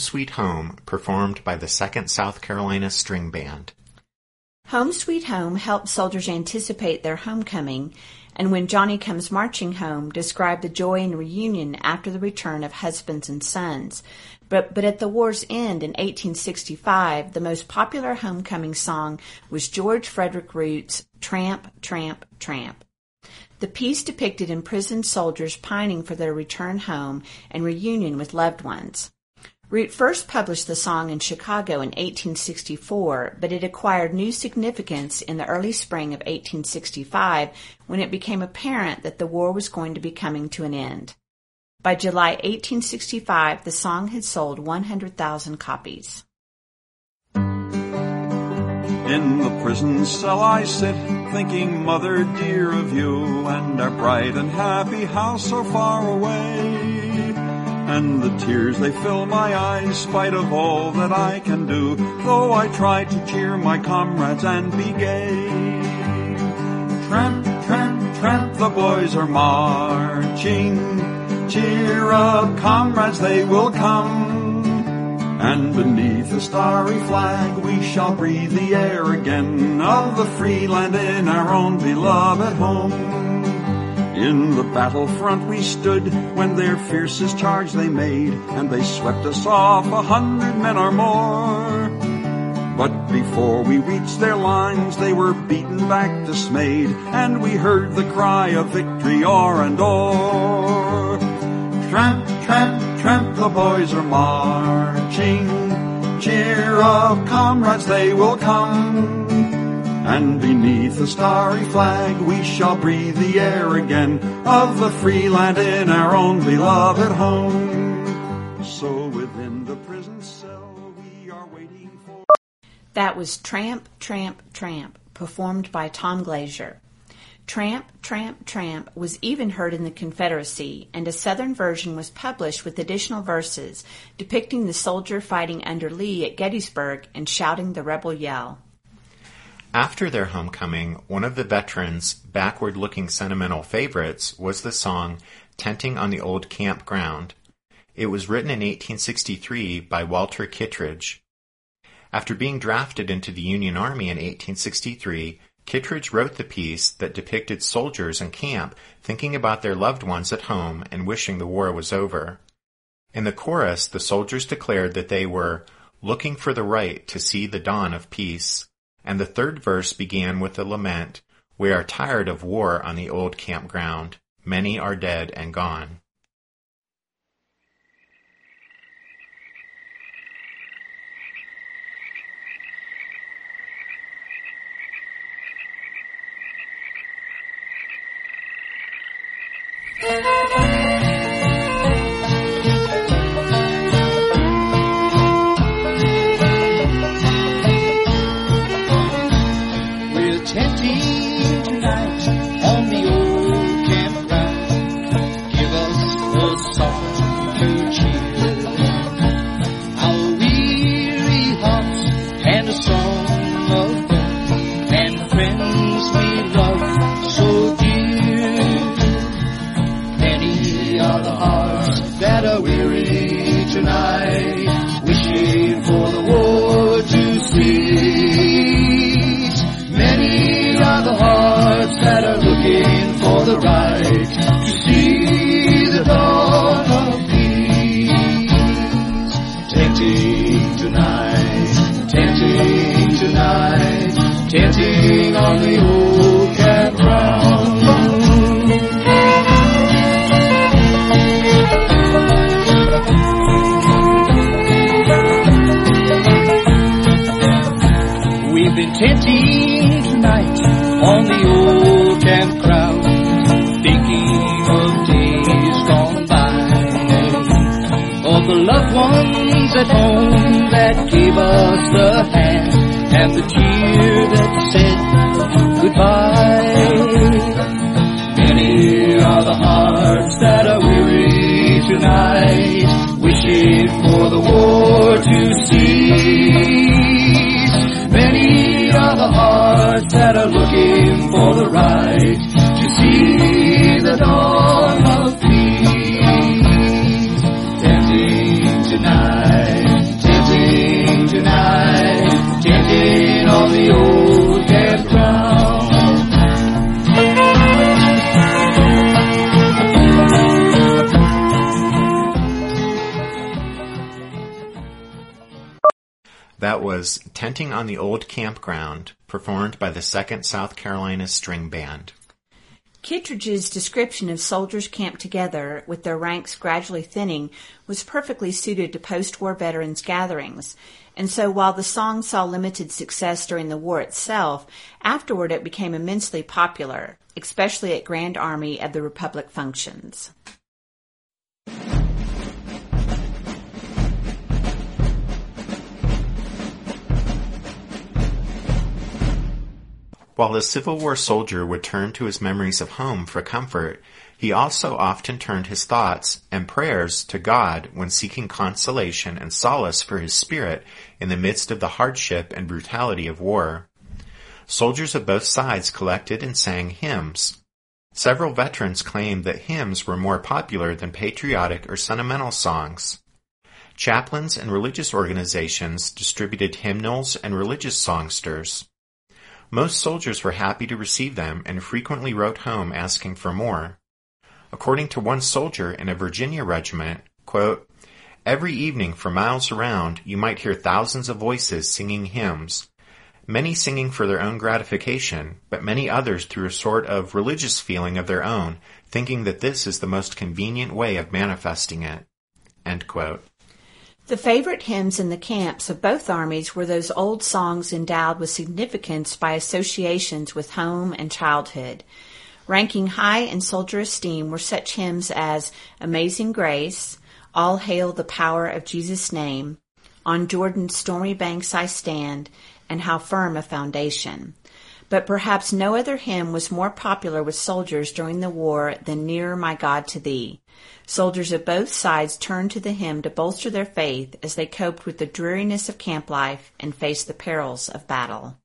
Sweet Home, performed by the 2nd South Carolina String Band. Home Sweet Home helps soldiers anticipate their homecoming, and when Johnny comes marching home, describe the joy and reunion after the return of husbands and sons. But, but at the war's end in 1865, the most popular homecoming song was George Frederick Root's Tramp, Tramp, Tramp. The piece depicted imprisoned soldiers pining for their return home and reunion with loved ones. Root first published the song in Chicago in 1864, but it acquired new significance in the early spring of 1865 when it became apparent that the war was going to be coming to an end. By July 1865, the song had sold 100,000 copies. In the prison cell I sit, thinking, Mother dear, of you and our bright and happy house so far away. And the tears they fill my eyes, spite of all that I can do, though I try to cheer my comrades and be gay. Tramp, tramp, tramp, the boys are marching. Cheer up, comrades, they will come. And beneath the starry flag we shall breathe the air again of the free land in our own beloved home. In the battlefront we stood when their fiercest charge they made, and they swept us off a hundred men or more. But before we reached their lines, they were beaten back dismayed, and we heard the cry of victory o'er and o'er. Tramp, tramp, tramp, the boys are marching. Cheer up, comrades, they will come. And beneath the starry flag we shall breathe the air again of the free land in our own beloved home. So within the prison cell we are waiting for. That was Tramp, Tramp, Tramp, performed by Tom Glazer. Tramp, Tramp, Tramp was even heard in the Confederacy, and a Southern version was published with additional verses depicting the soldier fighting under Lee at Gettysburg and shouting the rebel yell. After their homecoming, one of the veterans' backward looking sentimental favorites was the song Tenting on the Old Camp Ground. It was written in 1863 by Walter Kittredge. After being drafted into the Union Army in 1863, Kittredge wrote the piece that depicted soldiers in camp thinking about their loved ones at home and wishing the war was over. In the chorus, the soldiers declared that they were looking for the right to see the dawn of peace, and the third verse began with a lament, We are tired of war on the old campground. Many are dead and gone. *laughs* Are the hearts that are weary tonight, wishing for the war to cease. Many are the hearts that are looking for the right tenting tonight on the old camp campground, thinking of days gone by, of the loved ones at home that gave us the hand and the that are looking for the right was Tenting on the Old Campground, performed by the 2nd South Carolina String Band. Kittredge's description of soldiers camped together with their ranks gradually thinning was perfectly suited to post-war veterans gatherings. And so while the song saw limited success during the war itself, afterward it became immensely popular, especially at Grand Army of the Republic functions. While the Civil War soldier would turn to his memories of home for comfort, he also often turned his thoughts and prayers to God when seeking consolation and solace for his spirit in the midst of the hardship and brutality of war. Soldiers of both sides collected and sang hymns. Several veterans claimed that hymns were more popular than patriotic or sentimental songs. Chaplains and religious organizations distributed hymnals and religious songsters. Most soldiers were happy to receive them and frequently wrote home asking for more. According to one soldier in a Virginia regiment, quote, Every evening for miles around you might hear thousands of voices singing hymns, many singing for their own gratification, but many others through a sort of religious feeling of their own, thinking that this is the most convenient way of manifesting it. The favorite hymns in the camps of both armies were those old songs endowed with significance by associations with home and childhood. Ranking high in soldier esteem were such hymns as Amazing Grace, All Hail the Power of Jesus' Name, On Jordan's Stormy Banks I Stand, and How Firm a Foundation. But perhaps no other hymn was more popular with soldiers during the war than Nearer My God to Thee. Soldiers of both sides turned to the hymn to bolster their faith as they coped with the dreariness of camp life and faced the perils of battle.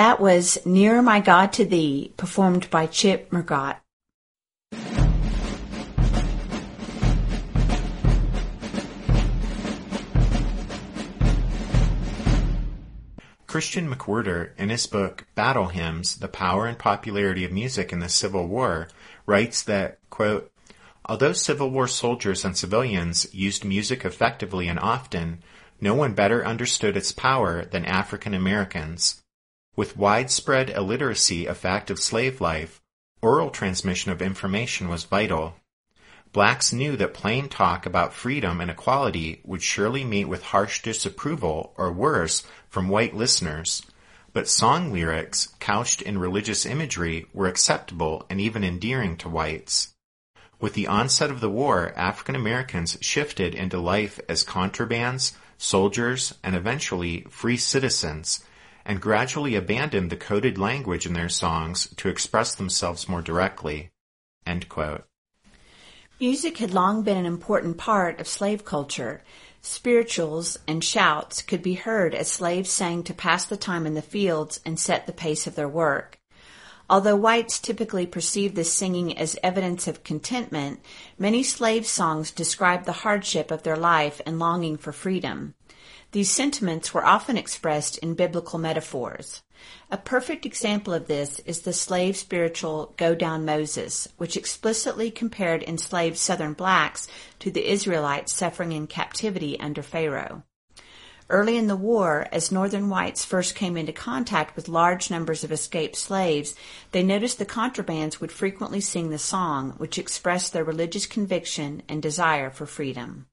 That was Nearer My God to Thee, performed by Chip Murgott. Christian McWhirter, in his book Battle Hymns The Power and Popularity of Music in the Civil War, writes that, quote, Although Civil War soldiers and civilians used music effectively and often, no one better understood its power than African Americans. With widespread illiteracy a fact of slave life, oral transmission of information was vital. Blacks knew that plain talk about freedom and equality would surely meet with harsh disapproval or worse from white listeners, but song lyrics couched in religious imagery were acceptable and even endearing to whites. With the onset of the war, African Americans shifted into life as contrabands, soldiers, and eventually free citizens, and gradually abandoned the coded language in their songs to express themselves more directly. Music had long been an important part of slave culture. Spirituals and shouts could be heard as slaves sang to pass the time in the fields and set the pace of their work. Although whites typically perceive this singing as evidence of contentment, many slave songs describe the hardship of their life and longing for freedom. These sentiments were often expressed in biblical metaphors. A perfect example of this is the slave spiritual Go Down Moses, which explicitly compared enslaved southern blacks to the Israelites suffering in captivity under Pharaoh. Early in the war, as northern whites first came into contact with large numbers of escaped slaves, they noticed the contrabands would frequently sing the song, which expressed their religious conviction and desire for freedom.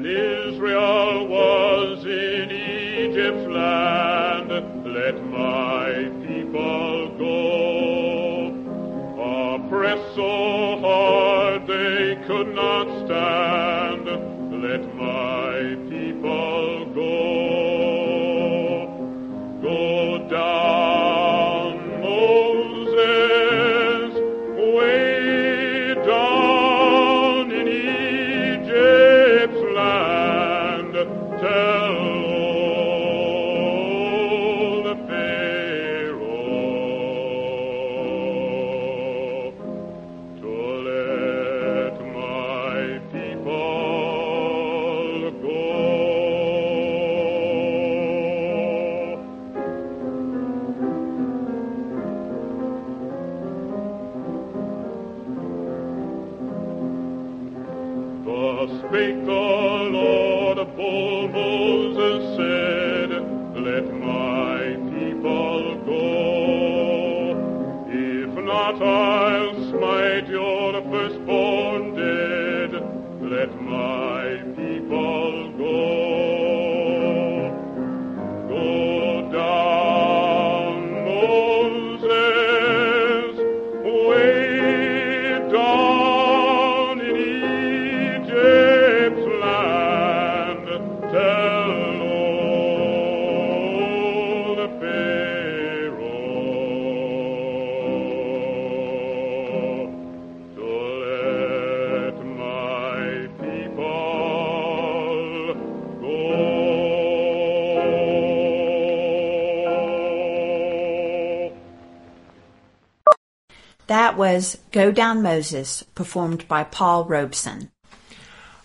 When Israel was in Egypt's land, let my people go. Oppressed so hard they could not stand, was Go Down Moses, performed by Paul Robeson.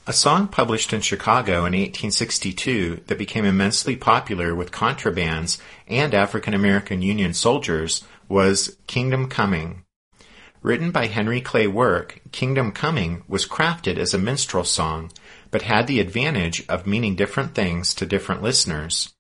A song published in Chicago in 1862 that became immensely popular with contrabands and African American Union soldiers was Kingdom Coming. Written by Henry Clay Work, Kingdom Coming was crafted as a minstrel song, but had the advantage of meaning different things to different listeners.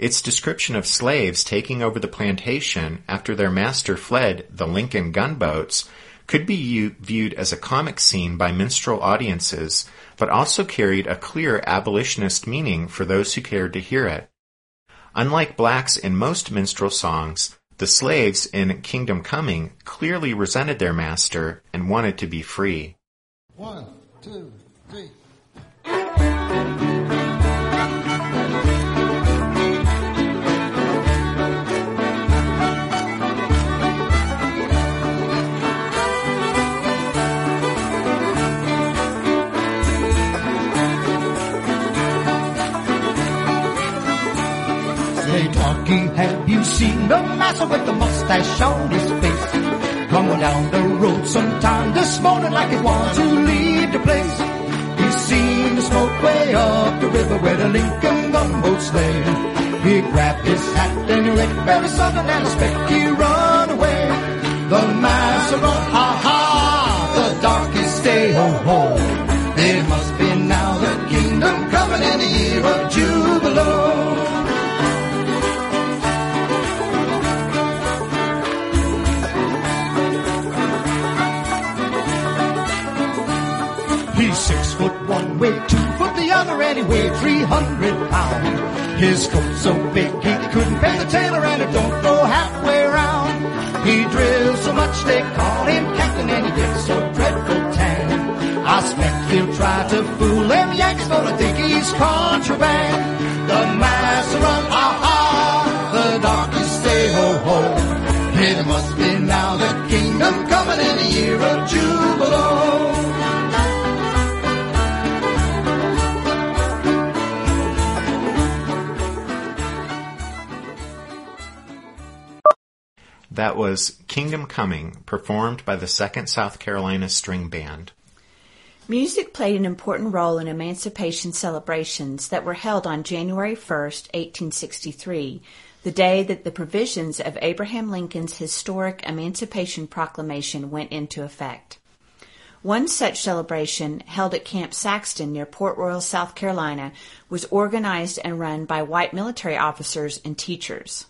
Its description of slaves taking over the plantation after their master fled the Lincoln gunboats could be u- viewed as a comic scene by minstrel audiences, but also carried a clear abolitionist meaning for those who cared to hear it. Unlike blacks in most minstrel songs, the slaves in Kingdom Coming clearly resented their master and wanted to be free. One, two, three. You seen the master with the mustache on his face? Coming down the road sometime this morning like he wants to leave the place. He's seen the smoke way up the river where the Lincoln gunboats lay. He grabbed his hat and he went very sudden and I expect he run away. The master run, ha ha, the darkies stay ho ho. It must foot and he weighed three hundred pounds. His coat so big he couldn't pay the tailor, and it don't go halfway round. He drills so much they call him captain, and he gets so dreadful tan. I expect he'll try to fool them Yankees, but I think he's contraband. The master run, ah ah, the darkies stay ho ho. It must That was Kingdom Coming, performed by the 2nd South Carolina String Band. Music played an important role in emancipation celebrations that were held on January 1st, 1863, the day that the provisions of Abraham Lincoln's historic Emancipation Proclamation went into effect. One such celebration, held at Camp Saxton near Port Royal, South Carolina, was organized and run by white military officers and teachers.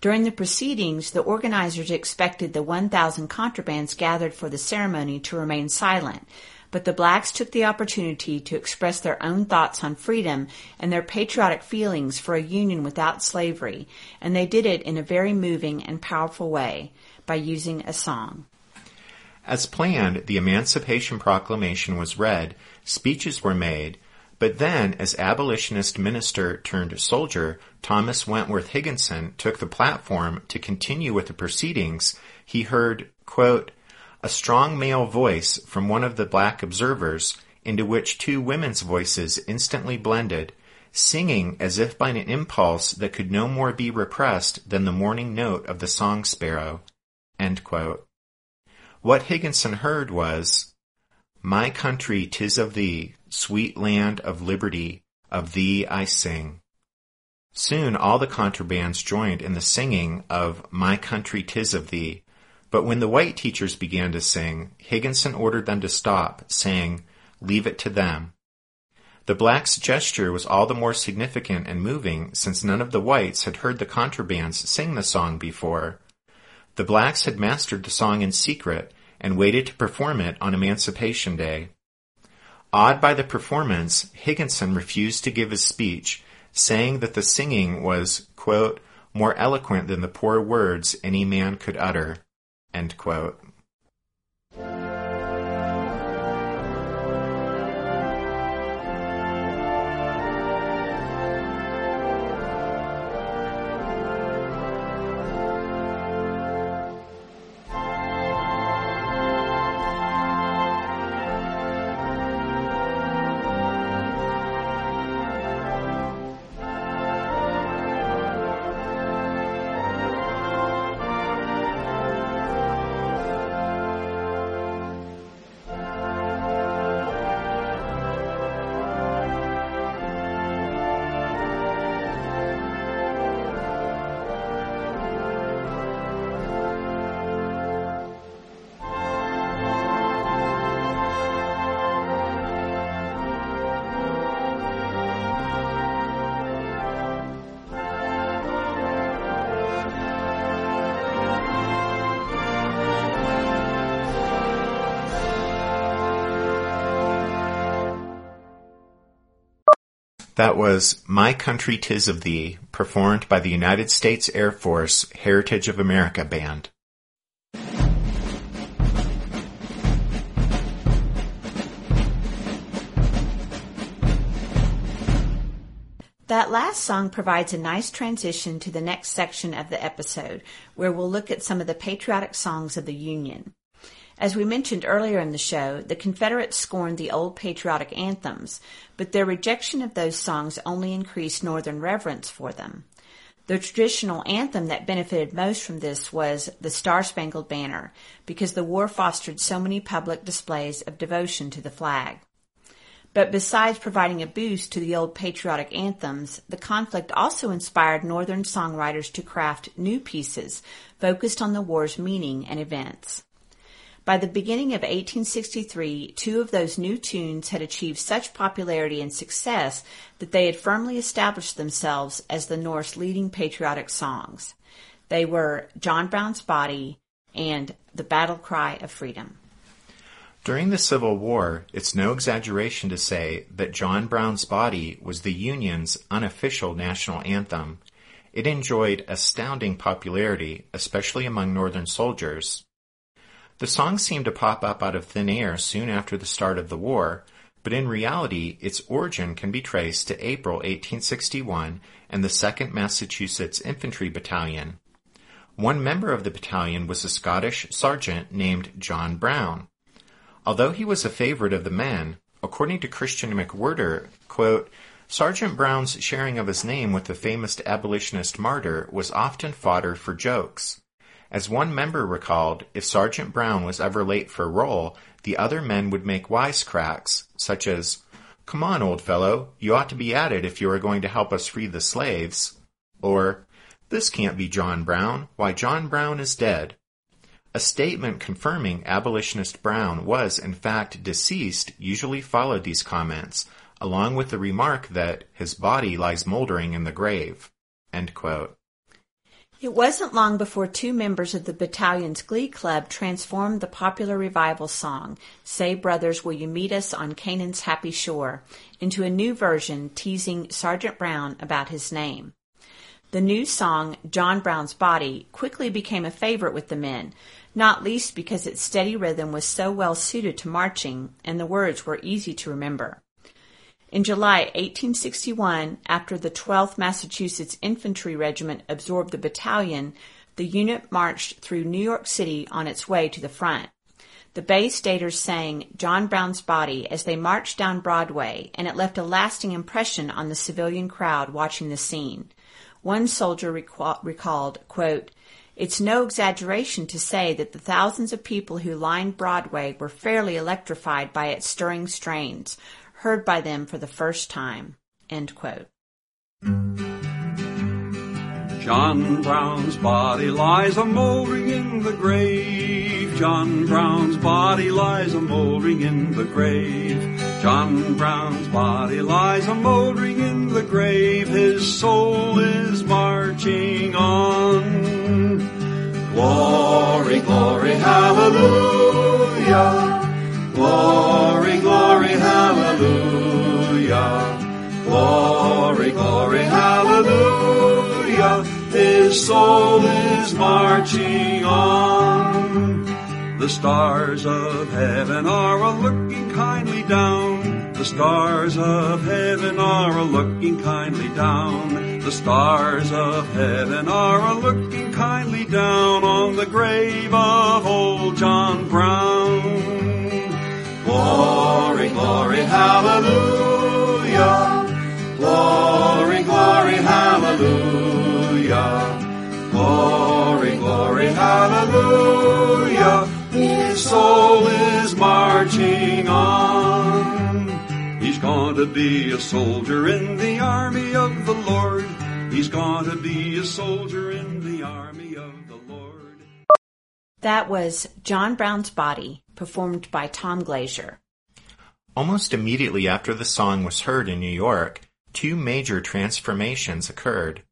During the proceedings, the organizers expected the 1,000 contrabands gathered for the ceremony to remain silent, but the blacks took the opportunity to express their own thoughts on freedom and their patriotic feelings for a union without slavery, and they did it in a very moving and powerful way by using a song. As planned, the Emancipation Proclamation was read, speeches were made, but then, as abolitionist minister turned soldier Thomas Wentworth Higginson took the platform to continue with the proceedings, he heard, quote, a strong male voice from one of the black observers, into which two women's voices instantly blended, singing as if by an impulse that could no more be repressed than the morning note of the song sparrow. What Higginson heard was, My country, 'tis of thee, sweet land of liberty, of thee I sing. Soon all the contrabands joined in the singing of My country, 'tis of thee, but when the white teachers began to sing, Higginson ordered them to stop, saying, Leave it to them. The blacks' gesture was all the more significant and moving since none of the whites had heard the contrabands sing the song before. The blacks had mastered the song in secret and waited to perform it on Emancipation Day. Awed by the performance, Higginson refused to give his speech, saying that the singing was, quote, more eloquent than the poor words any man could utter. End quote. That was My Country Tis of Thee, performed by the United States Air Force Heritage of America Band. That last song provides a nice transition to the next section of the episode, where we'll look at some of the patriotic songs of the Union. As we mentioned earlier in the show, the Confederates scorned the old patriotic anthems, but their rejection of those songs only increased Northern reverence for them. The traditional anthem that benefited most from this was the Star Spangled Banner, because the war fostered so many public displays of devotion to the flag. But besides providing a boost to the old patriotic anthems, the conflict also inspired Northern songwriters to craft new pieces focused on the war's meaning and events. By the beginning of 1863, two of those new tunes had achieved such popularity and success that they had firmly established themselves as the North's leading patriotic songs. They were John Brown's Body and The Battle Cry of Freedom. During the Civil War, it's no exaggeration to say that John Brown's Body was the Union's unofficial national anthem. It enjoyed astounding popularity, especially among Northern soldiers. The song seemed to pop up out of thin air soon after the start of the war, but in reality its origin can be traced to April 1861 and the 2nd Massachusetts Infantry Battalion. One member of the battalion was a Scottish sergeant named John Brown. Although he was a favorite of the men, according to Christian McWhirter, quote, Sergeant Brown's sharing of his name with the famous abolitionist martyr was often fodder for jokes. As one member recalled, if Sergeant Brown was ever late for roll, the other men would make wisecracks, such as, Come on, old fellow, you ought to be at it if you are going to help us free the slaves. Or, This can't be John Brown. Why, John Brown is dead. A statement confirming abolitionist Brown was, in fact, deceased usually followed these comments, along with the remark that his body lies moldering in the grave. It wasn't long before two members of the battalion's glee club transformed the popular revival song, Say Brothers Will You Meet Us on Canaan's Happy Shore, into a new version teasing Sergeant Brown about his name. The new song, John Brown's Body, quickly became a favorite with the men, not least because its steady rhythm was so well suited to marching and the words were easy to remember. In July 1861, after the 12th Massachusetts Infantry Regiment absorbed the battalion, the unit marched through New York City on its way to the front. The Bay Staters sang John Brown's Body as they marched down Broadway, and it left a lasting impression on the civilian crowd watching the scene. One soldier recall- recalled, quote, it's no exaggeration to say that the thousands of people who lined Broadway were fairly electrified by its stirring strains, heard by them for the first time. End quote. John Brown's body lies a mouldering in the grave. John Brown's body lies a mouldering in the grave. John Brown's body lies a mouldering in the grave. His soul is marching on. Glory, glory, hallelujah. Glory, glory, hallelujah. Glory, glory, hallelujah. His soul is marching on. The stars of heaven are a looking kindly down. The stars of heaven are a looking kindly down. The stars of heaven are a looking kindly down on the grave of old John Brown. Glory, glory, hallelujah. Glory, glory, hallelujah. Glory, glory, hallelujah. His soul is marching on. He's going to be a soldier in the army of the Lord. He's going to be a soldier in the army. That was John Brown's Body, performed by Tom Glazer. Almost immediately after the song was heard in New York, two major transformations occurred.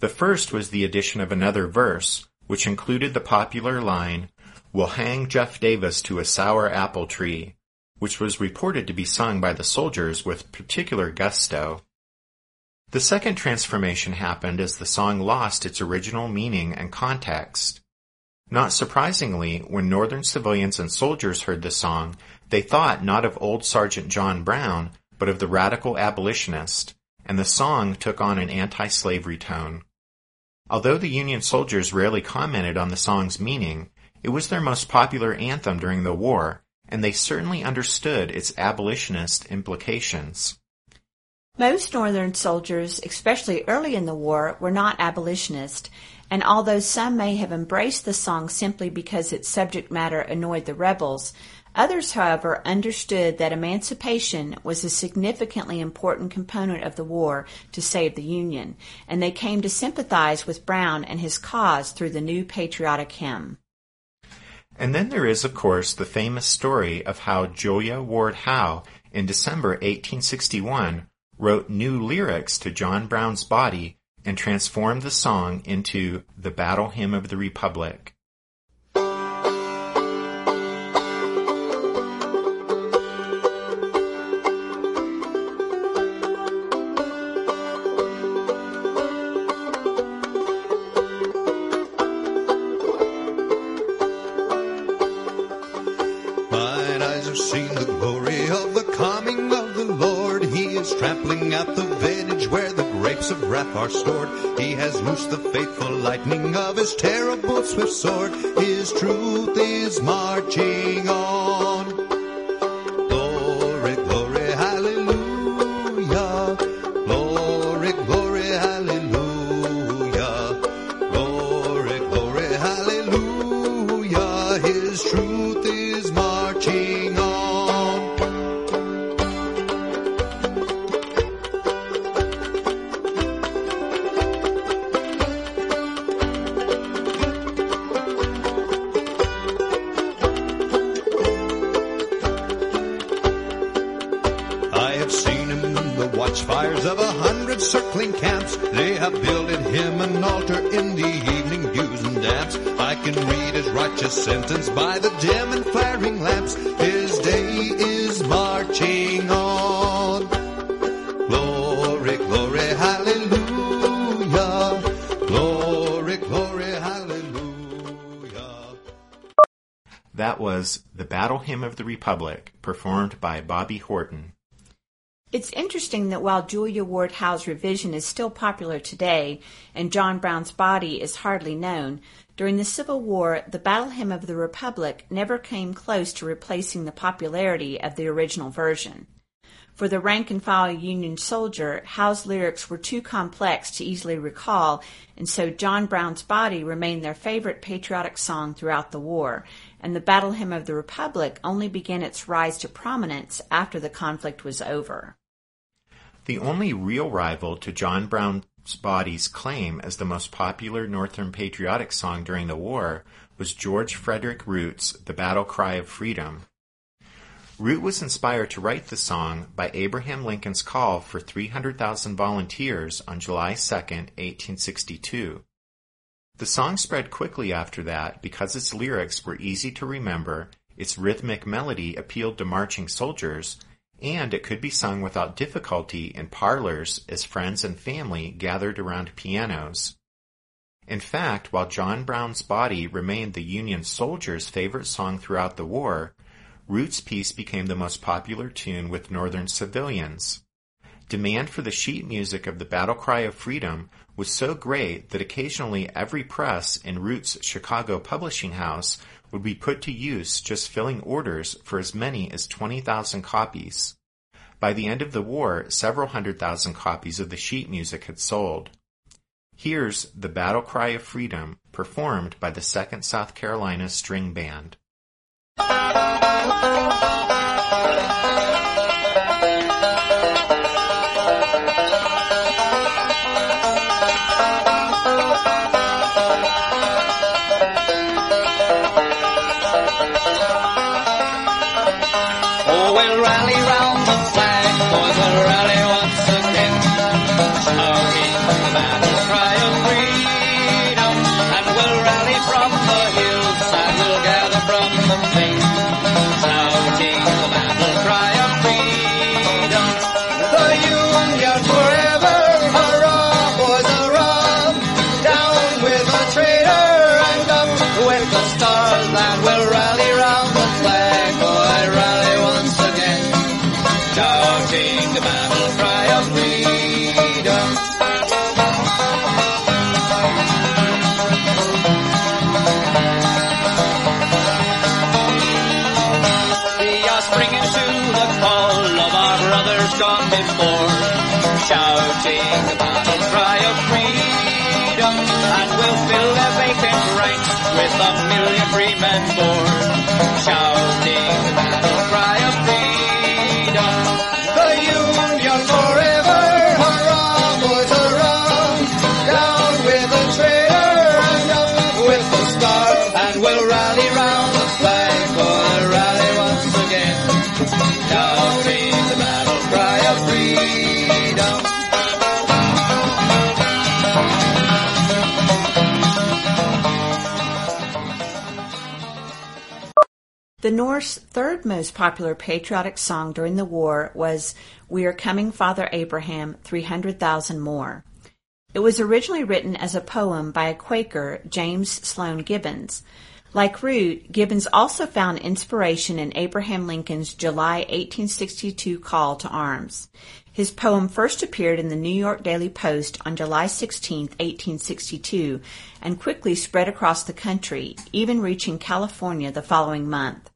The first was the addition of another verse, which included the popular line, We'll hang Jeff Davis to a sour apple tree, which was reported to be sung by the soldiers with particular gusto. The second transformation happened as the song lost its original meaning and context. Not surprisingly, when Northern civilians and soldiers heard the song, they thought not of old Sergeant John Brown, but of the radical abolitionist, and the song took on an anti-slavery tone. Although the Union soldiers rarely commented on the song's meaning, it was their most popular anthem during the war, and they certainly understood its abolitionist implications. Most Northern soldiers, especially early in the war, were not abolitionist, and although some may have embraced the song simply because its subject matter annoyed the rebels, others, however, understood that emancipation was a significantly important component of the war to save the Union, and they came to sympathize with Brown and his cause through the new patriotic hymn. And then there is, of course, the famous story of how Julia Ward Howe, in December 1861, wrote new lyrics to John Brown's Body and transformed the song into the Battle Hymn of the Republic. Has loosed the fateful lightning of his terrible swift sword. His truth is marching on. Republic, performed by Bobby Horton. It's interesting that while Julia Ward Howe's revision is still popular today and John Brown's body is hardly known, during the Civil War, the Battle Hymn of the Republic never came close to replacing the popularity of the original version. For the rank and file Union soldier, Howe's lyrics were too complex to easily recall, and so John Brown's Body remained their favorite patriotic song throughout the war, and the Battle Hymn of the Republic only began its rise to prominence after the conflict was over. The only real rival to John Brown's Body's claim as the most popular Northern patriotic song during the war was George Frederick Root's The Battle Cry of Freedom. Root was inspired to write the song by Abraham Lincoln's call for 300,000 volunteers on July 2, 1862. The song spread quickly after that because its lyrics were easy to remember, its rhythmic melody appealed to marching soldiers, and it could be sung without difficulty in parlors as friends and family gathered around pianos. In fact, while John Brown's Body remained the Union soldiers' favorite song throughout the war, Root's piece became the most popular tune with Northern civilians. Demand for the sheet music of the Battle Cry of Freedom was so great that occasionally every press in Root's Chicago publishing house would be put to use just filling orders for as many as 20,000 copies. By the end of the war, several hundred thousand copies of the sheet music had sold. Here's The Battle Cry of Freedom, performed by the 2nd South Carolina String Band. Free The North's third most popular patriotic song during the war was We Are Coming, Father Abraham, 300,000 More. It was originally written as a poem by a Quaker, James Sloan Gibbons. Like Root, Gibbons also found inspiration in Abraham Lincoln's July 1862 call to arms. His poem first appeared in the New York Daily Post on July 16, 1862, and quickly spread across the country, even reaching California the following month.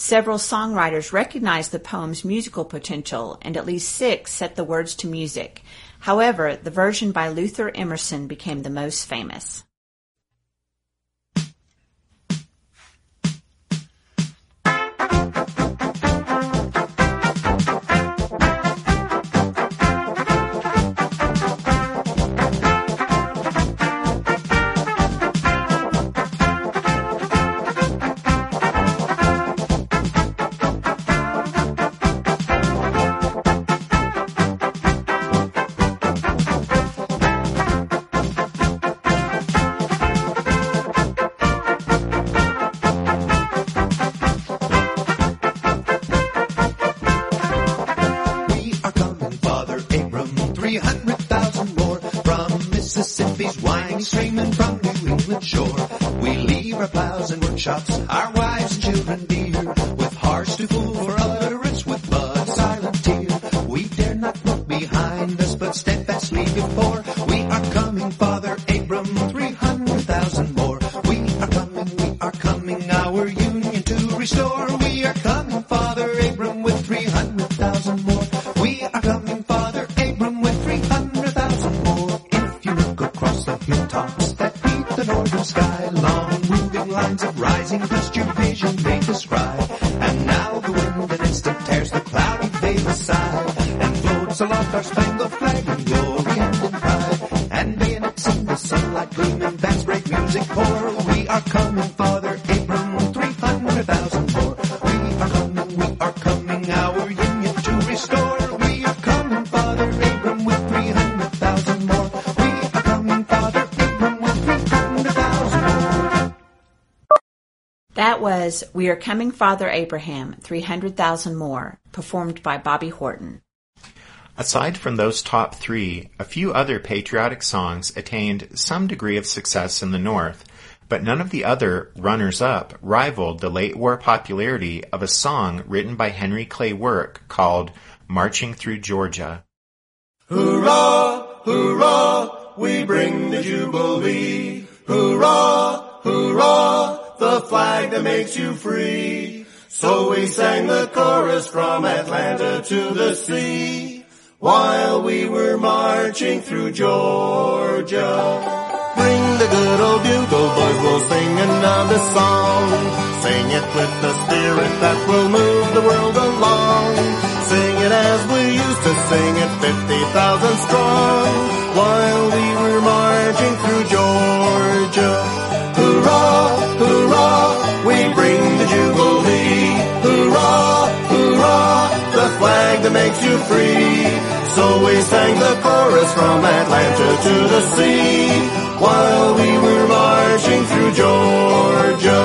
Several songwriters recognized the poem's musical potential, and at least six set the words to music. However, the version by Luther Emerson became the most famous. Was We Are Coming Father Abraham, 300,000 More, performed by Bobby Horton. Aside from those top three, a few other patriotic songs attained some degree of success in the North, but none of the other runners-up rivaled the late war popularity of a song written by Henry Clay Work called Marching Through Georgia. Hurrah, hurrah, we bring the Jubilee. Hurrah, hurrah, the flag that makes you free. So we sang the chorus from Atlanta to the sea while we were marching through Georgia. Bring the good old bugle boys, we'll sing another song. Sing it with the spirit that will move the world along. Sing it as we used to sing it, 50,000 strong, while we were marching through Georgia. That makes you free. So we sang the chorus from Atlanta to the sea, while we were marching through Georgia.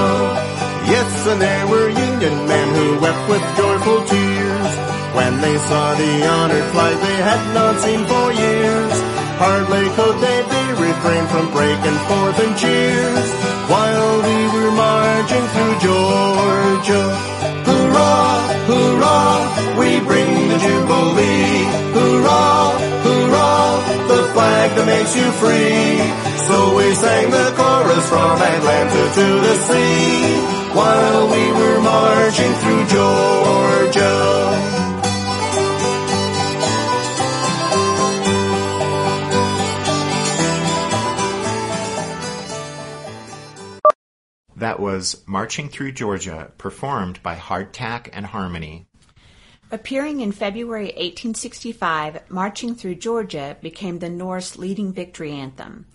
Yes, and there were Union men who wept with joyful tears when they saw the honored flag they had not seen for years. Hardly could they be refrained from breaking forth in cheers while we were marching through Georgia. Hurrah, hurrah, we bring the Jubilee. Hurrah, hurrah, the flag that makes you free. So we sang the chorus from Atlanta to the sea while we were marching through Georgia. That was Marching Through Georgia, performed by Hardtack and Harmony. Appearing in February 1865, Marching Through Georgia became the North's leading victory anthem.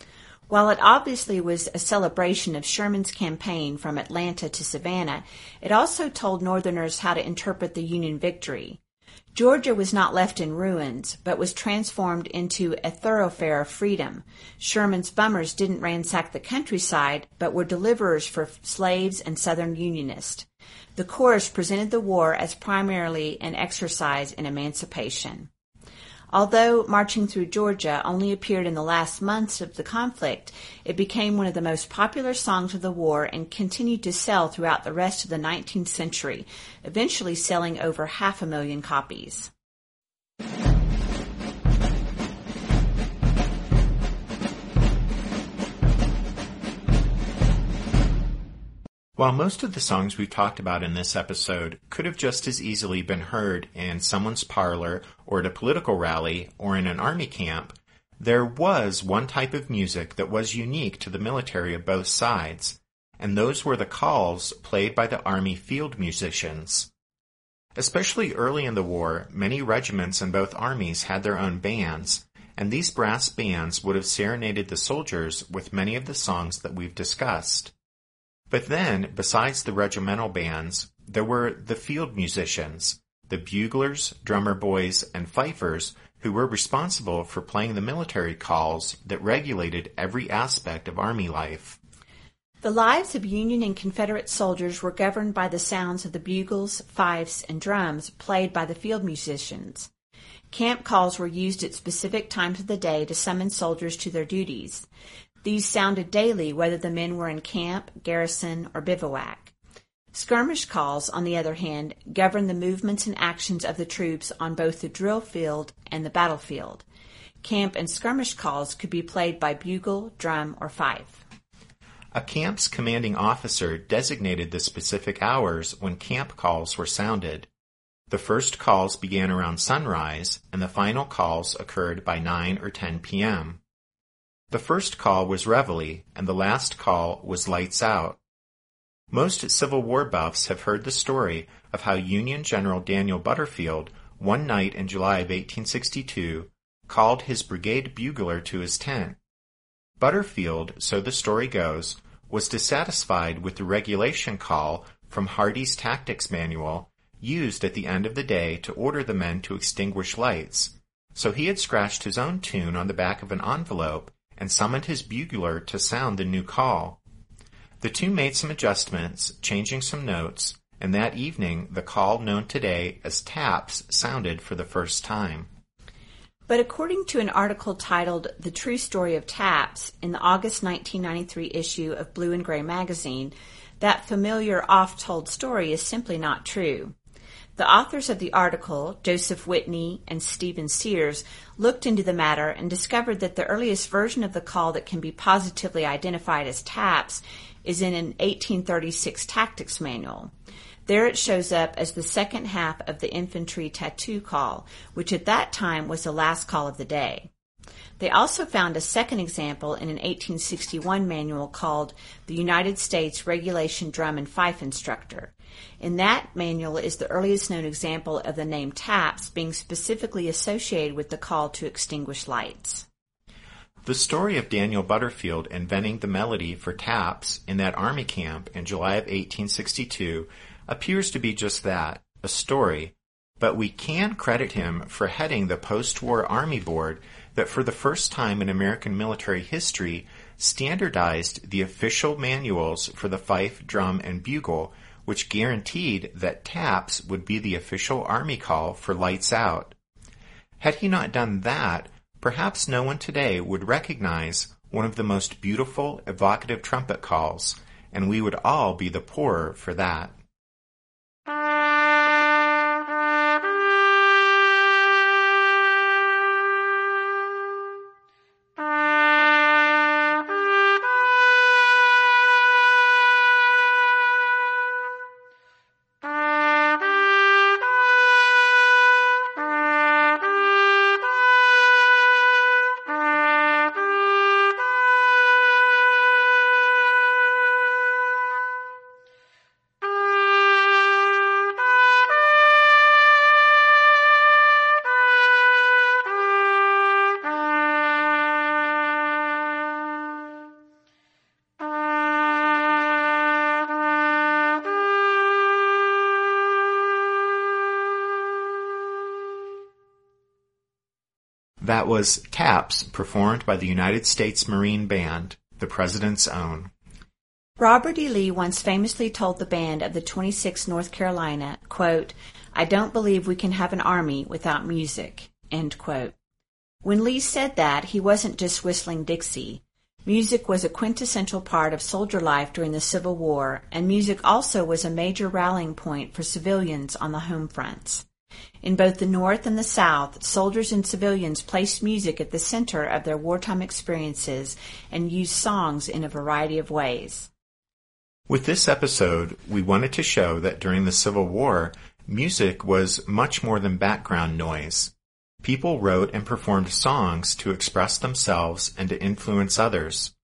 While it obviously was a celebration of Sherman's campaign from Atlanta to Savannah, it also told Northerners how to interpret the Union victory. Georgia was not left in ruins, but was transformed into a thoroughfare of freedom. Sherman's bummers didn't ransack the countryside, but were deliverers for slaves and Southern Unionists. The chorus presented the war as primarily an exercise in emancipation. Although Marching Through Georgia only appeared in the last months of the conflict, it became one of the most popular songs of the war and continued to sell throughout the rest of the 19th century, eventually selling over half a million copies. While most of the songs we've talked about in this episode could have just as easily been heard in someone's parlor or at a political rally or in an army camp, there was one type of music that was unique to the military of both sides, and those were the calls played by the army field musicians. Especially early in the war, many regiments in both armies had their own bands, and these brass bands would have serenaded the soldiers with many of the songs that we've discussed. But then, besides the regimental bands, there were the field musicians, the buglers, drummer boys, and fifers who were responsible for playing the military calls that regulated every aspect of army life. The lives of Union and Confederate soldiers were governed by the sounds of the bugles, fifes, and drums played by the field musicians. Camp calls were used at specific times of the day to summon soldiers to their duties. These sounded daily whether the men were in camp, garrison, or bivouac. Skirmish calls, on the other hand, governed the movements and actions of the troops on both the drill field and the battlefield. Camp and skirmish calls could be played by bugle, drum, or fife. A camp's commanding officer designated the specific hours when camp calls were sounded. The first calls began around sunrise, and the final calls occurred by 9 or 10 p.m. The first call was reveille, and the last call was lights out. Most Civil War buffs have heard the story of how Union General Daniel Butterfield, one night in July of 1862, called his brigade bugler to his tent. Butterfield, so the story goes, was dissatisfied with the regulation call from Hardee's Tactics Manual used at the end of the day to order the men to extinguish lights, so he had scratched his own tune on the back of an envelope and summoned his bugler to sound the new call. The two made some adjustments, changing some notes, and that evening the call known today as taps sounded for the first time. But according to an article titled The True Story of Taps in the August 1993 issue of Blue and Gray magazine, that familiar oft told story is simply not true. The authors of the article, Joseph Whitney and Stephen Sears, looked into the matter and discovered that the earliest version of the call that can be positively identified as TAPS is in an 1836 tactics manual. There it shows up as the second half of the infantry tattoo call, which at that time was the last call of the day. They also found a second example in an 1861 manual called the United States Regulation Drum and Fife Instructor. In that manual is the earliest known example of the name taps being specifically associated with the call to extinguish lights. The story of Daniel Butterfield inventing the melody for taps in that army camp in July of 1862 appears to be just that, a story, but we can credit him for heading the post-war Army Board that for the first time in American military history standardized the official manuals for the fife, drum, and bugle, which guaranteed that taps would be the official Army call for lights out. Had he not done that, perhaps no one today would recognize one of the most beautiful, evocative trumpet calls, and we would all be the poorer for that. Was Taps, performed by the United States Marine Band, the President's Own. Robert E. Lee once famously told the band of the 26th North Carolina, quote, I don't believe we can have an army without music. When Lee said that, he wasn't just whistling Dixie. Music was a quintessential part of soldier life during the Civil War, and music also was a major rallying point for civilians on the home fronts. In both the North and the South, soldiers and civilians placed music at the center of their wartime experiences and used songs in a variety of ways. With this episode, we wanted to show that during the Civil War, music was much more than background noise. People wrote and performed songs to express themselves and to influence others.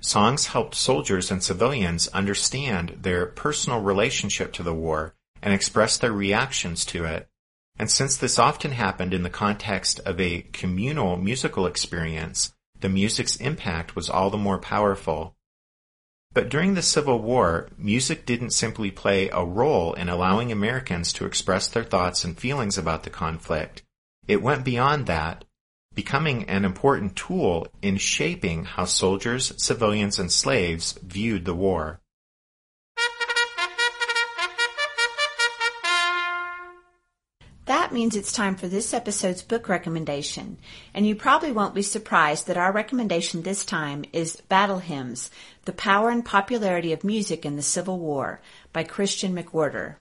Songs helped soldiers and civilians understand their personal relationship to the war and express their reactions to it. And since this often happened in the context of a communal musical experience, the music's impact was all the more powerful. But during the Civil War, music didn't simply play a role in allowing Americans to express their thoughts and feelings about the conflict. It went beyond that, becoming an important tool in shaping how soldiers, civilians, and slaves viewed the war. That means it's time for this episode's book recommendation. And you probably won't be surprised that our recommendation this time is Battle Hymns, The Power and Popularity of Music in the Civil War by Christian McWhirter.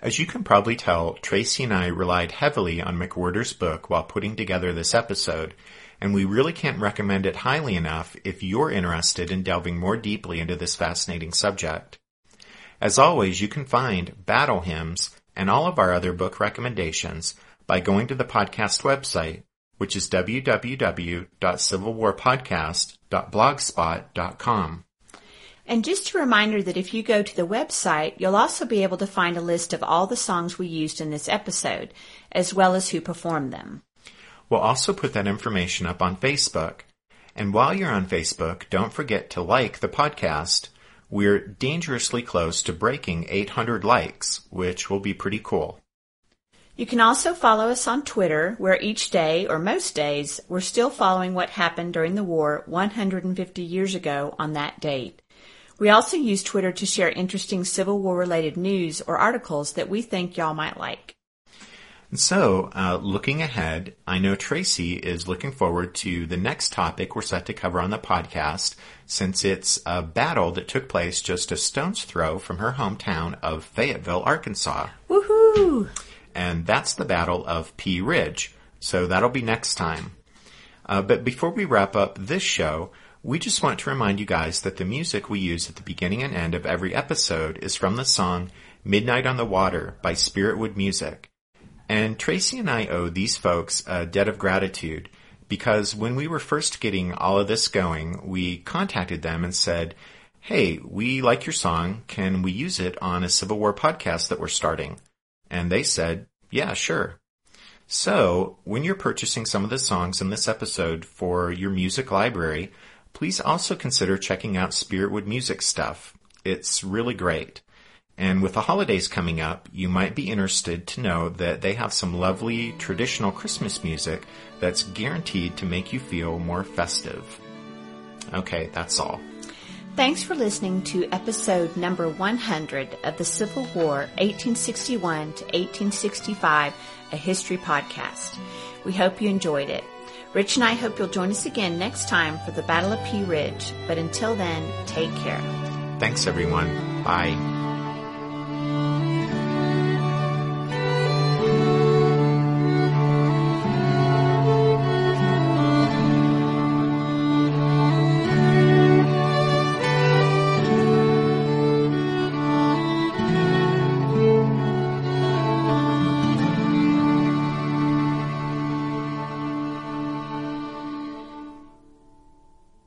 As you can probably tell, Tracy and I relied heavily on McWhirter's book while putting together this episode, and we really can't recommend it highly enough if you're interested in delving more deeply into this fascinating subject. As always, you can find Battle Hymns and all of our other book recommendations by going to the podcast website, which is www.civilwarpodcast.blogspot.com. And just a reminder that if you go to the website, you'll also be able to find a list of all the songs we used in this episode, as well as who performed them. We'll also put that information up on Facebook. And while you're on Facebook, don't forget to like the podcast. We're dangerously close to breaking 800 likes, which will be pretty cool. You can also follow us on Twitter, where each day, or most days, we're still following what happened during the war 150 years ago on that date. We also use Twitter to share interesting Civil War related news or articles that we think y'all might like. And so, uh, looking ahead, I know Tracy is looking forward to the next topic we're set to cover on the podcast, since it's a battle that took place just a stone's throw from her hometown of Fayetteville, Arkansas. Woohoo! And that's the Battle of Pea Ridge. So that'll be next time. Uh, but before we wrap up this show, we just want to remind you guys that the music we use at the beginning and end of every episode is from the song Midnight on the Water by Spiritwood Music. And Tracy and I owe these folks a debt of gratitude because when we were first getting all of this going, we contacted them and said, Hey, we like your song. Can we use it on a Civil War podcast that we're starting? And they said, yeah, sure. So, when you're purchasing some of the songs in this episode for your music library, please also consider checking out Spiritwood Music stuff. It's really great. And with the holidays coming up, you might be interested to know that they have some lovely traditional Christmas music that's guaranteed to make you feel more festive. Okay, that's all. Thanks for listening to episode number 100 of the Civil War 1861 to 1865, a history podcast. We hope you enjoyed it. Rich and I hope you'll join us again next time for the Battle of Pea Ridge. But until then, take care. Thanks everyone. Bye.